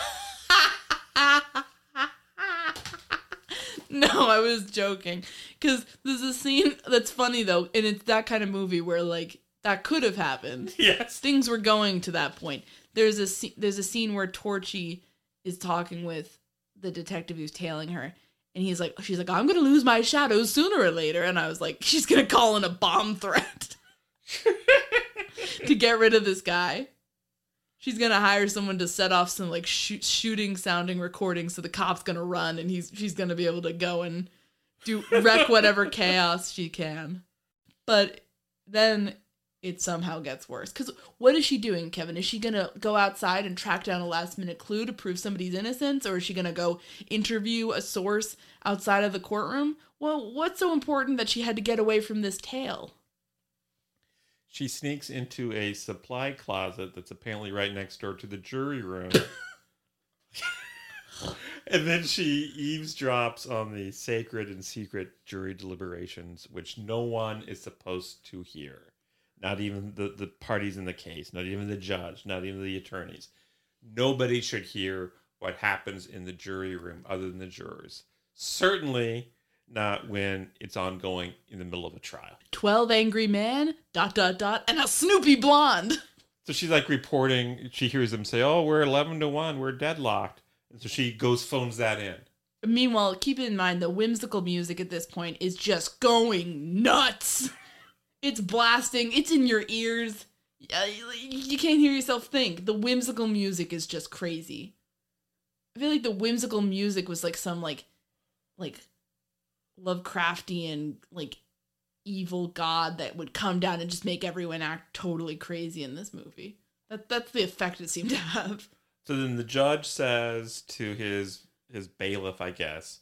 no, I was joking. Because there's a scene that's funny though, and it's that kind of movie where like that could have happened. Yes. Things were going to that point. There's a there's a scene where Torchy is talking with the detective who's tailing her, and he's like, she's like, I'm gonna lose my shadow sooner or later, and I was like, she's gonna call in a bomb threat to get rid of this guy. She's gonna hire someone to set off some like shoot, shooting sounding recordings, so the cop's gonna run, and he's she's gonna be able to go and do wreck whatever chaos she can. But then it somehow gets worse. Because what is she doing, Kevin? Is she gonna go outside and track down a last minute clue to prove somebody's innocence, or is she gonna go interview a source outside of the courtroom? Well, what's so important that she had to get away from this tale? She sneaks into a supply closet that's apparently right next door to the jury room. and then she eavesdrops on the sacred and secret jury deliberations, which no one is supposed to hear. Not even the, the parties in the case, not even the judge, not even the attorneys. Nobody should hear what happens in the jury room other than the jurors. Certainly not when it's ongoing in the middle of a trial. 12 angry men, dot, dot, dot, and a Snoopy blonde. So she's like reporting. She hears them say, "Oh, we're eleven to one. We're deadlocked." And so she goes phones that in. Meanwhile, keep in mind the whimsical music at this point is just going nuts. It's blasting, it's in your ears. You can't hear yourself think. The whimsical music is just crazy. I feel like the whimsical music was like some like like Lovecraftian like evil god that would come down and just make everyone act totally crazy in this movie. That that's the effect it seemed to have. So then the judge says to his his bailiff, I guess,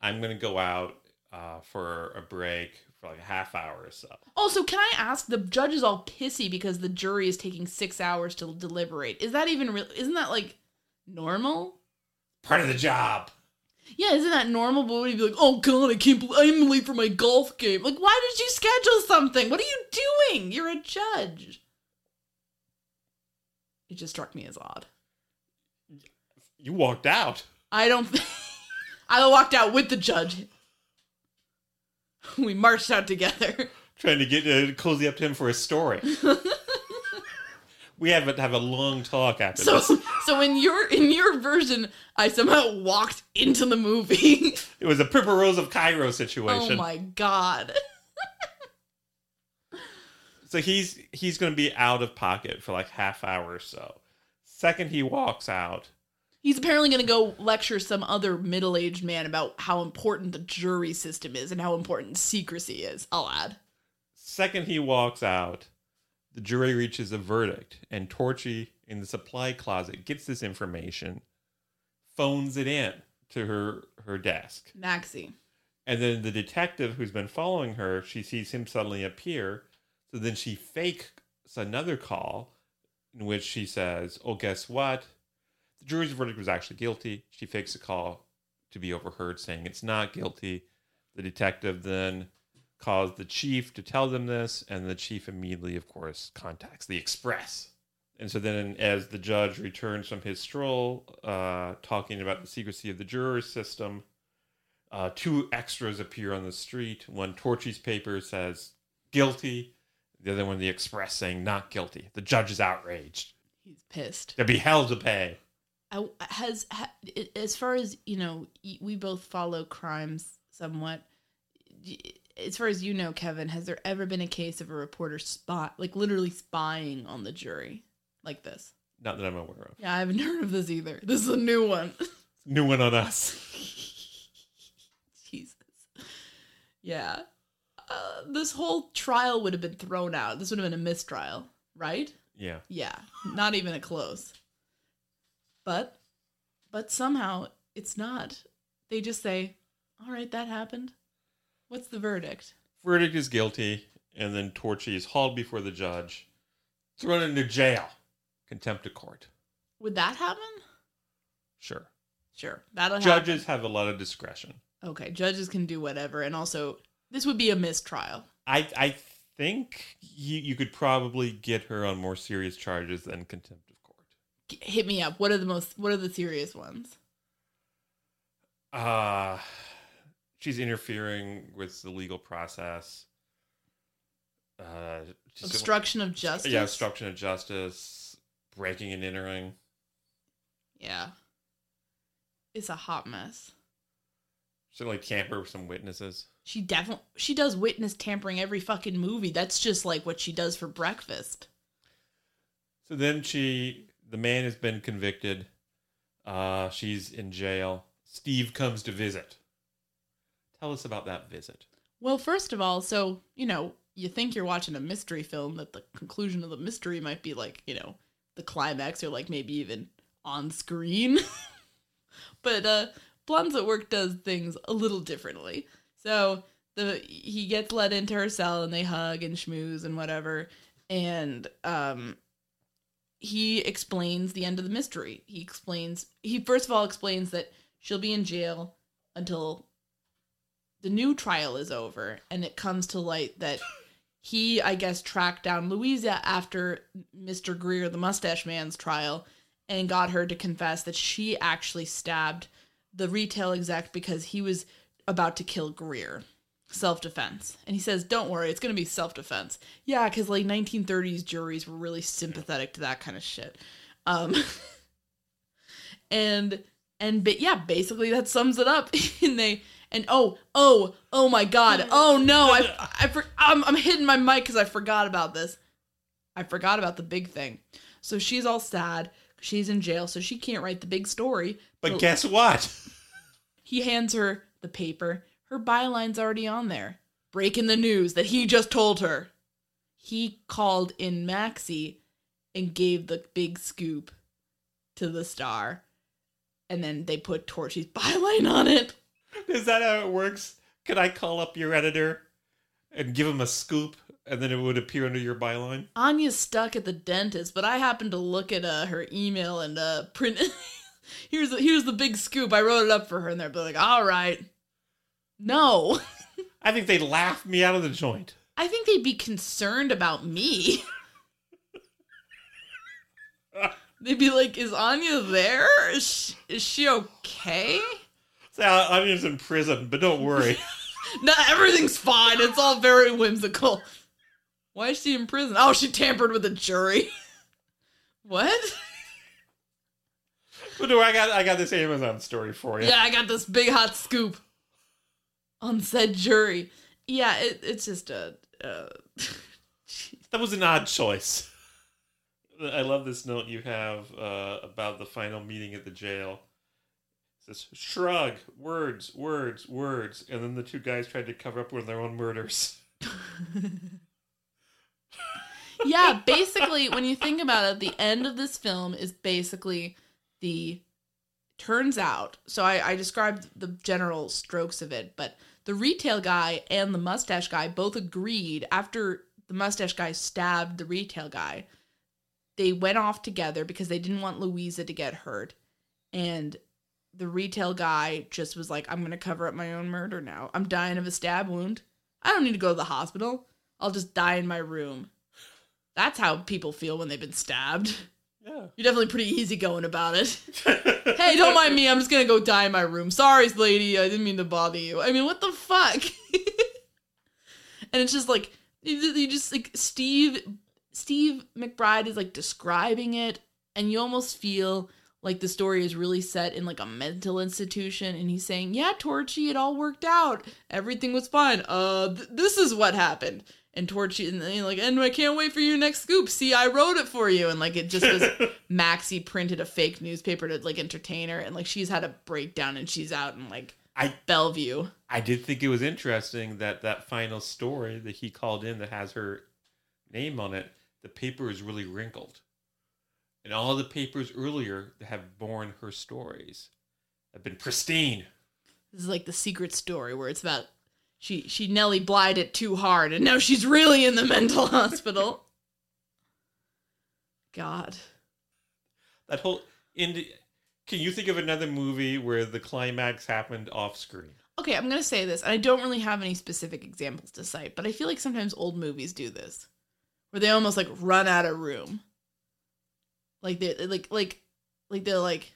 "I'm going to go out uh, for a break for like a half hour or so." Also, can I ask? The judge is all pissy because the jury is taking six hours to deliberate. Is that even real? Isn't that like normal? Part of the job. Yeah, isn't that normal? But would he be like, "Oh God, I can't believe I'm late for my golf game"? Like, why did you schedule something? What are you doing? You're a judge. It just struck me as odd. You walked out. I don't. I walked out with the judge. We marched out together. trying to get uh, cozy up to him for a story. we have to have a long talk after So, this. so in your in your version, I somehow walked into the movie. It was a Purple Rose of Cairo situation. oh my god! So he's he's going to be out of pocket for like half hour or so. Second he walks out, He's apparently going to go lecture some other middle aged man about how important the jury system is and how important secrecy is. I'll add. second he walks out, the jury reaches a verdict, and Torchy in the supply closet gets this information, phones it in to her her desk. Maxie. And then the detective who's been following her, she sees him suddenly appear. So then she fakes another call in which she says, Oh, guess what? The jury's verdict was actually guilty. She fakes a call to be overheard saying it's not guilty. The detective then calls the chief to tell them this, and the chief immediately, of course, contacts the Express. And so then, as the judge returns from his stroll, uh, talking about the secrecy of the juror system, uh, two extras appear on the street. One Torchy's paper says guilty. The other one, the Express, saying not guilty. The judge is outraged. He's pissed. They'll be hell to pay. I, has ha, as far as you know, we both follow crimes somewhat. As far as you know, Kevin, has there ever been a case of a reporter spot, like literally spying on the jury, like this? Not that I'm aware of. Yeah, I haven't heard of this either. This is a new one. New one on us. Jesus. Yeah. Uh, this whole trial would have been thrown out. This would have been a mistrial, right? Yeah. Yeah, not even a close. But, but somehow it's not. They just say, "All right, that happened." What's the verdict? Verdict is guilty, and then Torchy is hauled before the judge, thrown into jail, contempt of court. Would that happen? Sure. Sure, that'll Judges have a lot of discretion. Okay, judges can do whatever, and also this would be a mistrial. I I think you, you could probably get her on more serious charges than contempt of court. Hit me up. What are the most? What are the serious ones? Uh she's interfering with the legal process. Uh Obstruction of justice. Yeah, obstruction of justice, breaking and entering. Yeah. It's a hot mess. Certainly tamper with some witnesses. She definitely she does witness tampering every fucking movie. That's just like what she does for breakfast. So then she, the man has been convicted. Uh, she's in jail. Steve comes to visit. Tell us about that visit. Well, first of all, so, you know, you think you're watching a mystery film that the conclusion of the mystery might be like, you know, the climax or like maybe even on screen. but uh Blondes at Work does things a little differently. So the he gets let into her cell and they hug and schmooze and whatever. And um he explains the end of the mystery. He explains he first of all explains that she'll be in jail until the new trial is over and it comes to light that he I guess tracked down Louisa after Mr. Greer the mustache man's trial and got her to confess that she actually stabbed the retail exec because he was about to kill Greer. Self defense. And he says, Don't worry, it's going to be self defense. Yeah, because like 1930s juries were really sympathetic to that kind of shit. Um, and, and, but yeah, basically that sums it up. and they, and oh, oh, oh my God. Oh no, I, I, for, I'm, I'm hitting my mic because I forgot about this. I forgot about the big thing. So she's all sad. She's in jail, so she can't write the big story. But So- guess what? he hands her the paper. Her byline's already on there. Breaking the news that he just told her. He called in Maxie and gave the big scoop to the star. And then they put Torchy's byline on it. Is that how it works? Could I call up your editor and give him a scoop and then it would appear under your byline? Áine's stuck at the dentist, but I happened to look at uh, her email and uh, print here's the, here's the big scoop. I wrote it up for her, and they're like, all right. No, I think they'd laugh me out of the joint. I think they'd be concerned about me. they'd be like, is Áine there? Is she, is she okay? So Áine's in prison, but don't worry. No, everything's fine. It's all very whimsical. Why is she in prison? Oh, she tampered with a jury. what? but no, I got I got this Amazon story for you. Yeah, I got this big hot scoop on said jury. Yeah, it, it's just a. Uh, That was an odd choice. I love this note you have uh, about the final meeting at the jail. Says shrug, words, words, words, and then the two guys tried to cover up one of their own murders. yeah, basically, when you think about it, the end of this film is basically the turns out. So I, I described the general strokes of it, but the retail guy and the mustache guy both agreed after the mustache guy stabbed the retail guy. They went off together because they didn't want Louisa to get hurt. And the retail guy just was like, I'm going to cover up my own murder now. I'm dying of a stab wound. I don't need to go to the hospital. I'll just die in my room. That's how people feel when they've been stabbed. Yeah. You're definitely pretty easygoing about it. hey, don't mind me. I'm just gonna go die in my room. Sorry, lady. I didn't mean to bother you. I mean, what the fuck? and it's just like you you just like Steve Steve McBride is like describing it, and you almost feel like the story is really set in like a mental institution, and he's saying, "Yeah, Torchy, it all worked out. Everything was fine. Uh, th- this is what happened." And Torchy, and then like, and I can't wait for your next scoop. See, I wrote it for you, and like it just was Maxie printed a fake newspaper to like entertain her, and like she's had a breakdown, and she's out and like I Bellevue. I did think it was interesting that that final story that he called in that has her name on it, the paper is really wrinkled. And all the papers earlier that have borne her stories have been pristine. This is like the secret story where it's about she she Nelly blied it too hard, and now she's really in the mental hospital. God. That whole in can you think of another movie where the climax happened off screen? Okay, I'm gonna say this, and I don't really have any specific examples to cite, but I feel like sometimes old movies do this, where they almost like run out of room. Like they like like like they're like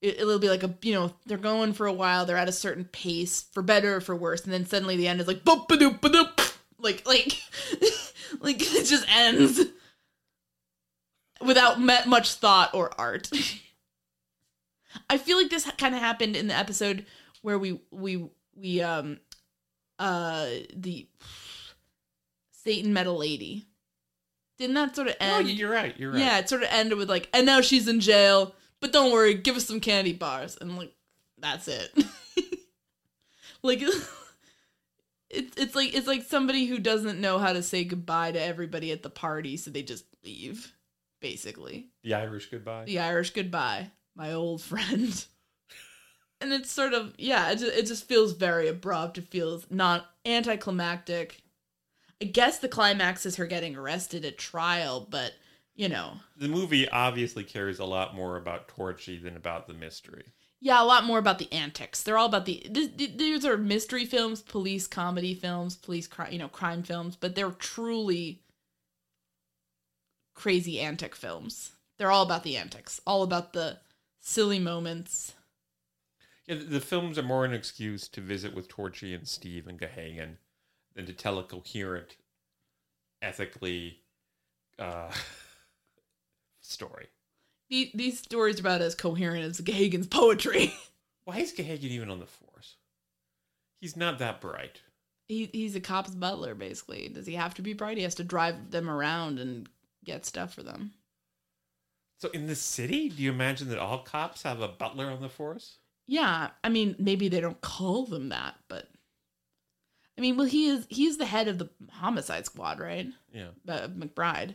it, it'll be like a you know they're going for a while, they're at a certain pace for better or for worse, and then suddenly the end is like boop ba-doop ba-doop like like like it just ends without much thought or art. I feel like this kind of happened in the episode where we we we um uh the Satan met a lady. Didn't that sort of Oh, end? you're right. You're right. Yeah, it sort of ended with like, and now she's in jail, but don't worry, give us some candy bars, and like, that's it. like, it's it's like it's like somebody who doesn't know how to say goodbye to everybody at the party, so they just leave, basically. The Irish goodbye. The Irish goodbye, my old friend. and it's sort of yeah, it just, it just feels very abrupt. It feels not anticlimactic. I guess the climax is her getting arrested at trial, but you know, The movie obviously cares a lot more about Torchy than about the mystery. yeah, a lot more about the antics. They're all about the th- th- these are mystery films, police comedy films, police crime, you know, crime films, but they're truly crazy antic films. They're all about the antics, all about the silly moments. Yeah, the, the films are more an excuse to visit with Torchy and Steve and Gahagan than to tell a coherent, ethically uh, story. These, these stories are about as coherent as Gahagan's poetry. Why is Gahagan even on the force? He's not that bright. he, he's a cop's butler, basically. Does he have to be bright? He has to drive them around and get stuff for them. So in the city, do you imagine that all cops have a butler on the force? Yeah, I mean, maybe they don't call them that, but I mean, well, he is he's the head of the homicide squad, right? Yeah. Uh, McBride.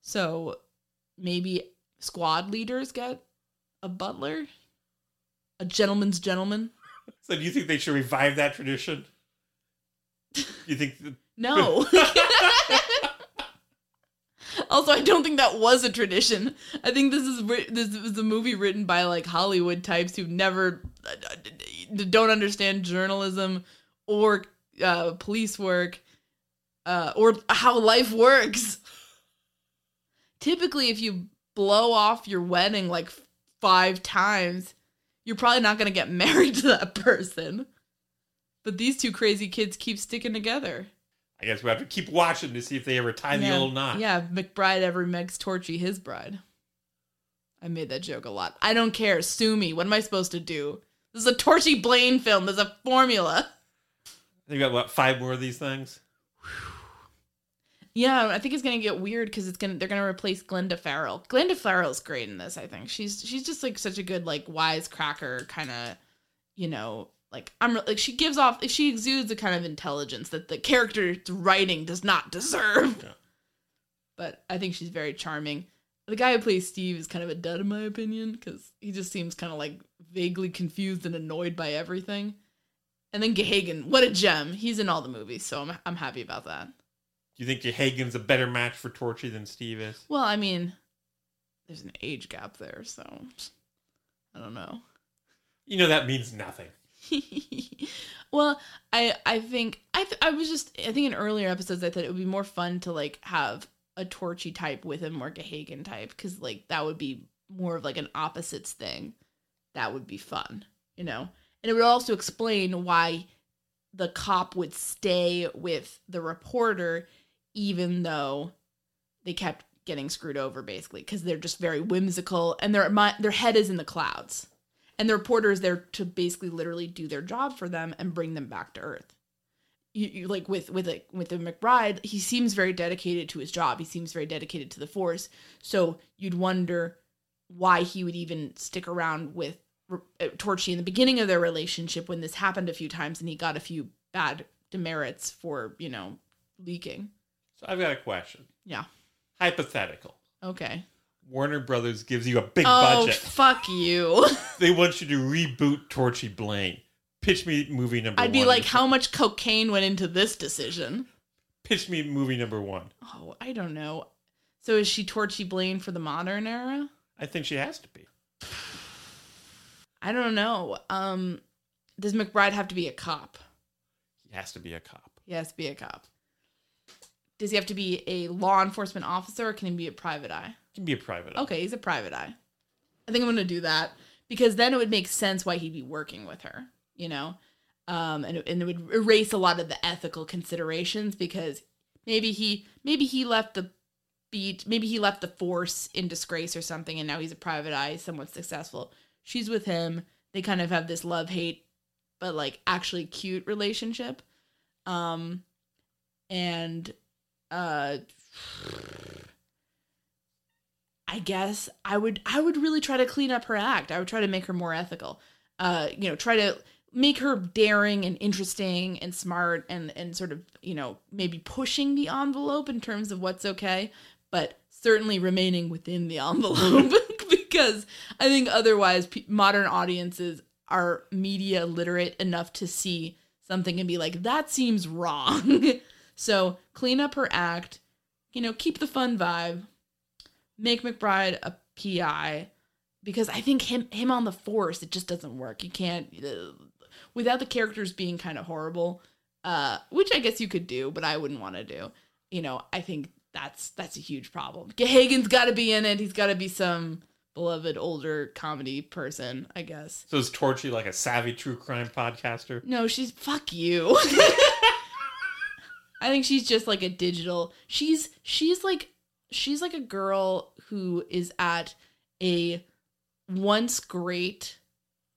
So maybe squad leaders get a butler, a gentleman's gentleman. So do you think they should revive that tradition? You think No. Also, I don't think that was a tradition. I think this is this was a movie written by like Hollywood types who never uh, don't understand journalism or uh, police work uh, or how life works. Typically, if you blow off your wedding like five times, you're probably not going to get married to that person. But these two crazy kids keep sticking together. I guess we have to keep watching to see if they ever tie the old knot. Yeah, McBride ever makes Torchy his bride. I made that joke a lot. I don't care. Sue me. What am I supposed to do? This is a Torchy Blane film. There's a formula. I think we got what five more of these things. Yeah, I think it's gonna get weird because it's gonna they're gonna replace Glenda Farrell. Glenda Farrell's great in this. I think she's she's just like such a good like wise cracker kind of, you know, like I'm like she gives off she exudes a kind of intelligence that the character's writing does not deserve. Yeah. But I think she's very charming. The guy who plays Steve is kind of a dud in my opinion because he just seems kind of like vaguely confused and annoyed by everything. And then Gahagan, what a gem! He's in all the movies, so I'm I'm happy about that. Do you think Gahagan's a better match for Torchy than Steve is? Well, I mean, there's an age gap there, so I don't know. You know that means nothing. well, I I think I th- I was just I think in earlier episodes I thought it would be more fun to like have a Torchy type with a more Gahagan type because like that would be more of like an opposites thing. That would be fun, you know, and it would also explain why the cop would stay with the reporter even though they kept getting screwed over basically because they're just very whimsical and their their head is in the clouds. And the reporter is there to basically literally do their job for them and bring them back to earth. You, you like with with a with the mcbride he seems very dedicated to his job. He seems very dedicated to the force. So you'd wonder why he would even stick around with Uh, torchy in the beginning of their relationship when this happened a few times and he got a few bad demerits for you know leaking So I've got a question. yeah Hypothetical. okay Warner Brothers gives you a big oh budget. fuck you They want you to reboot Torchy Blane. Pitch me movie number i'd be like how much cocaine went into this decision Pitch me movie number one. oh i don't know so is she torchy blane for the modern era I think she has to be. I don't know um does mcbride have to be a cop He has to be a cop. he has to be a cop does he have to be a law enforcement officer or can he be a private eye He can be a private. eye. Okay, he's a private eye. I think I'm gonna do that because then it would make sense why he'd be working with her, you know, um, and and it would erase a lot of the ethical considerations because maybe he maybe he left the beat, maybe he left the force in disgrace or something, and now he's a private eye, somewhat successful. She's with him. They kind of have this love hate, but like actually cute relationship, um, and uh I guess I would I would really try to clean up her act. I would try to make her more ethical. Uh, you know, try to make her daring and interesting and smart and and sort of, you know, maybe pushing the envelope in terms of what's okay, but certainly remaining within the envelope because I think otherwise pe- modern audiences are media literate enough to see something and be like that seems wrong. so, clean up her act, you know, keep the fun vibe make McBride a PI because I think him him on the force it just doesn't work. You can't uh, without the characters being kind of horrible, uh, which I guess you could do, but I wouldn't want to do. You know, I think that's that's a huge problem. Gahagan's got to be in it. He's got to be some beloved older comedy person, I guess. So is Torchy like a savvy true crime podcaster? No, she's fuck you. I think she's just like a digital. She's she's like she's like a girl who is at a once great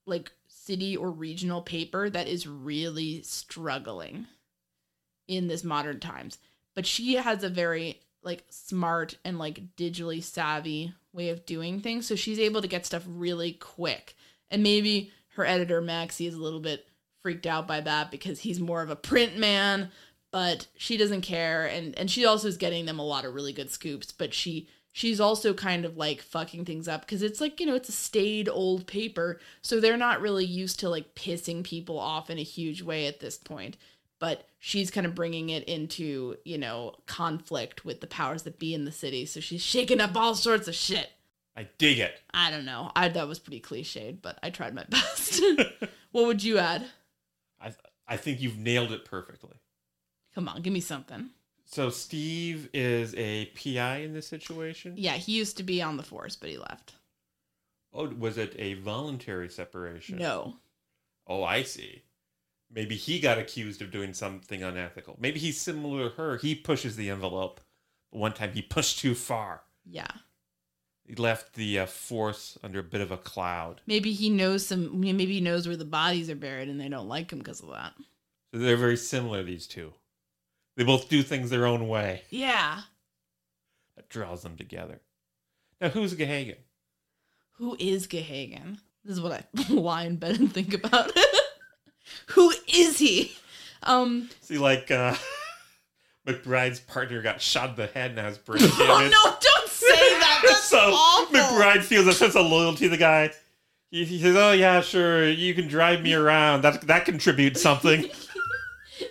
like city or regional paper that is really struggling in this modern times. But she has a very like smart and like digitally savvy way of doing things. So she's able to get stuff really quick. And maybe her editor Maxie is a little bit freaked out by that because he's more of a print man, but she doesn't care and and she also is getting them a lot of really good scoops, but she she's also kind of like fucking things up because it's like, you know, it's a staid old paper, so they're not really used to like pissing people off in a huge way at this point. But she's kind of bringing it into, you know, conflict with the powers that be in the city. So she's shaking up all sorts of shit. I dig it. I don't know. I that was pretty cliched, but I tried my best. what would you add? I I think you've nailed it perfectly. Come on, give me something. So Steve is a PI in this situation. Yeah, he used to be on the force, but he left. Oh, was it a voluntary separation? No. Oh, I see. Maybe he got accused of doing something unethical. Maybe he's similar to her. He pushes the envelope. One time he pushed too far. Yeah. He left the uh, force under a bit of a cloud. Maybe he knows some. Maybe he knows where the bodies are buried, and they don't like him because of that. So they're very similar. These two. They both do things their own way. Yeah. That draws them together. Now, who's Gahagan? Who is Gahagan? This is what I lie in bed and think about. Who is he? Um. See, like uh, McBride's partner got shot in the head and has brain damage. Oh no! Don't say that. That's so awful. McBride feels a sense of loyalty to the guy. He, he says, "Oh yeah, sure, you can drive me around. That that contributes something."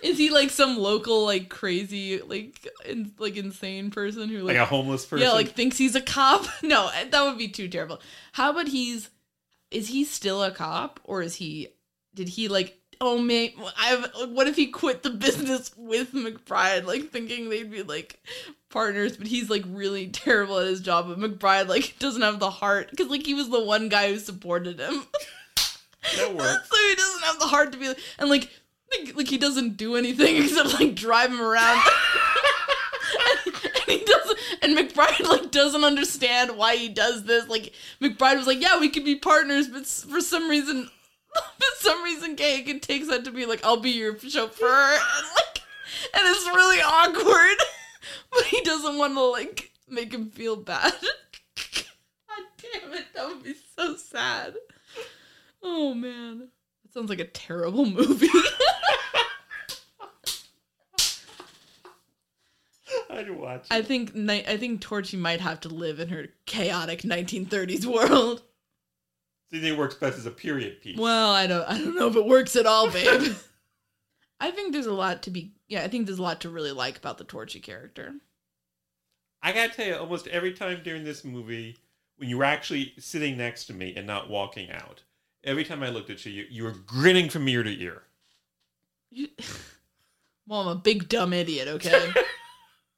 Is he like some local like crazy like in, like insane person who like like, a homeless person. yeah like thinks he's a cop? No, that would be too terrible. How about he's is he still a cop or is he did he like oh man I've what if he quit the business with McBride like thinking they'd be like partners but he's like really terrible at his job but McBride like doesn't have the heart because like he was the one guy who supported him. so he doesn't have the heart to be like, and like, like, like he doesn't do anything except like drive him around. and, and he doesn't, and McBride like doesn't understand why he does this. Like McBride was like, yeah, we could be partners, but for some reason, for some reason, Gahagan takes that to be like, I'll be your chauffeur, and like, and it's really awkward. but he doesn't want to like make him feel bad. God damn it, that would be so sad. Oh man. That sounds like a terrible movie. I'd watch. I think I think Torchy might have to live in her chaotic 1930s world. Do you think it works best as a period piece? Well, I don't I don't know if it works at all, babe. I think there's a lot to be yeah, I think there's a lot to really like about the Torchy character. I gotta tell you, almost every time during this movie, when you were actually sitting next to me and not walking out, every time I looked at you, you, you were grinning from ear to ear. You- well, I'm a big dumb idiot, okay?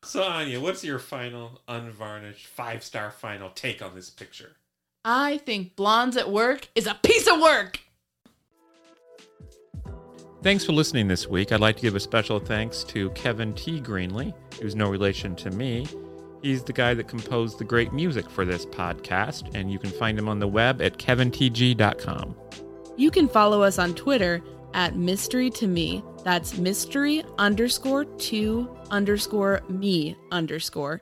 So Áine, what's your final, unvarnished, five star final take on this picture? I think Blondes at Work is a piece of work. Thanks for listening this week. I'd like to give a special thanks to Kevin T. Greenley, who's no relation to me. He's the guy that composed the great music for this podcast, and you can find him on the web at kevintg.com. You can follow us on Twitter at mystery to me. That's mystery underscore to underscore me underscore.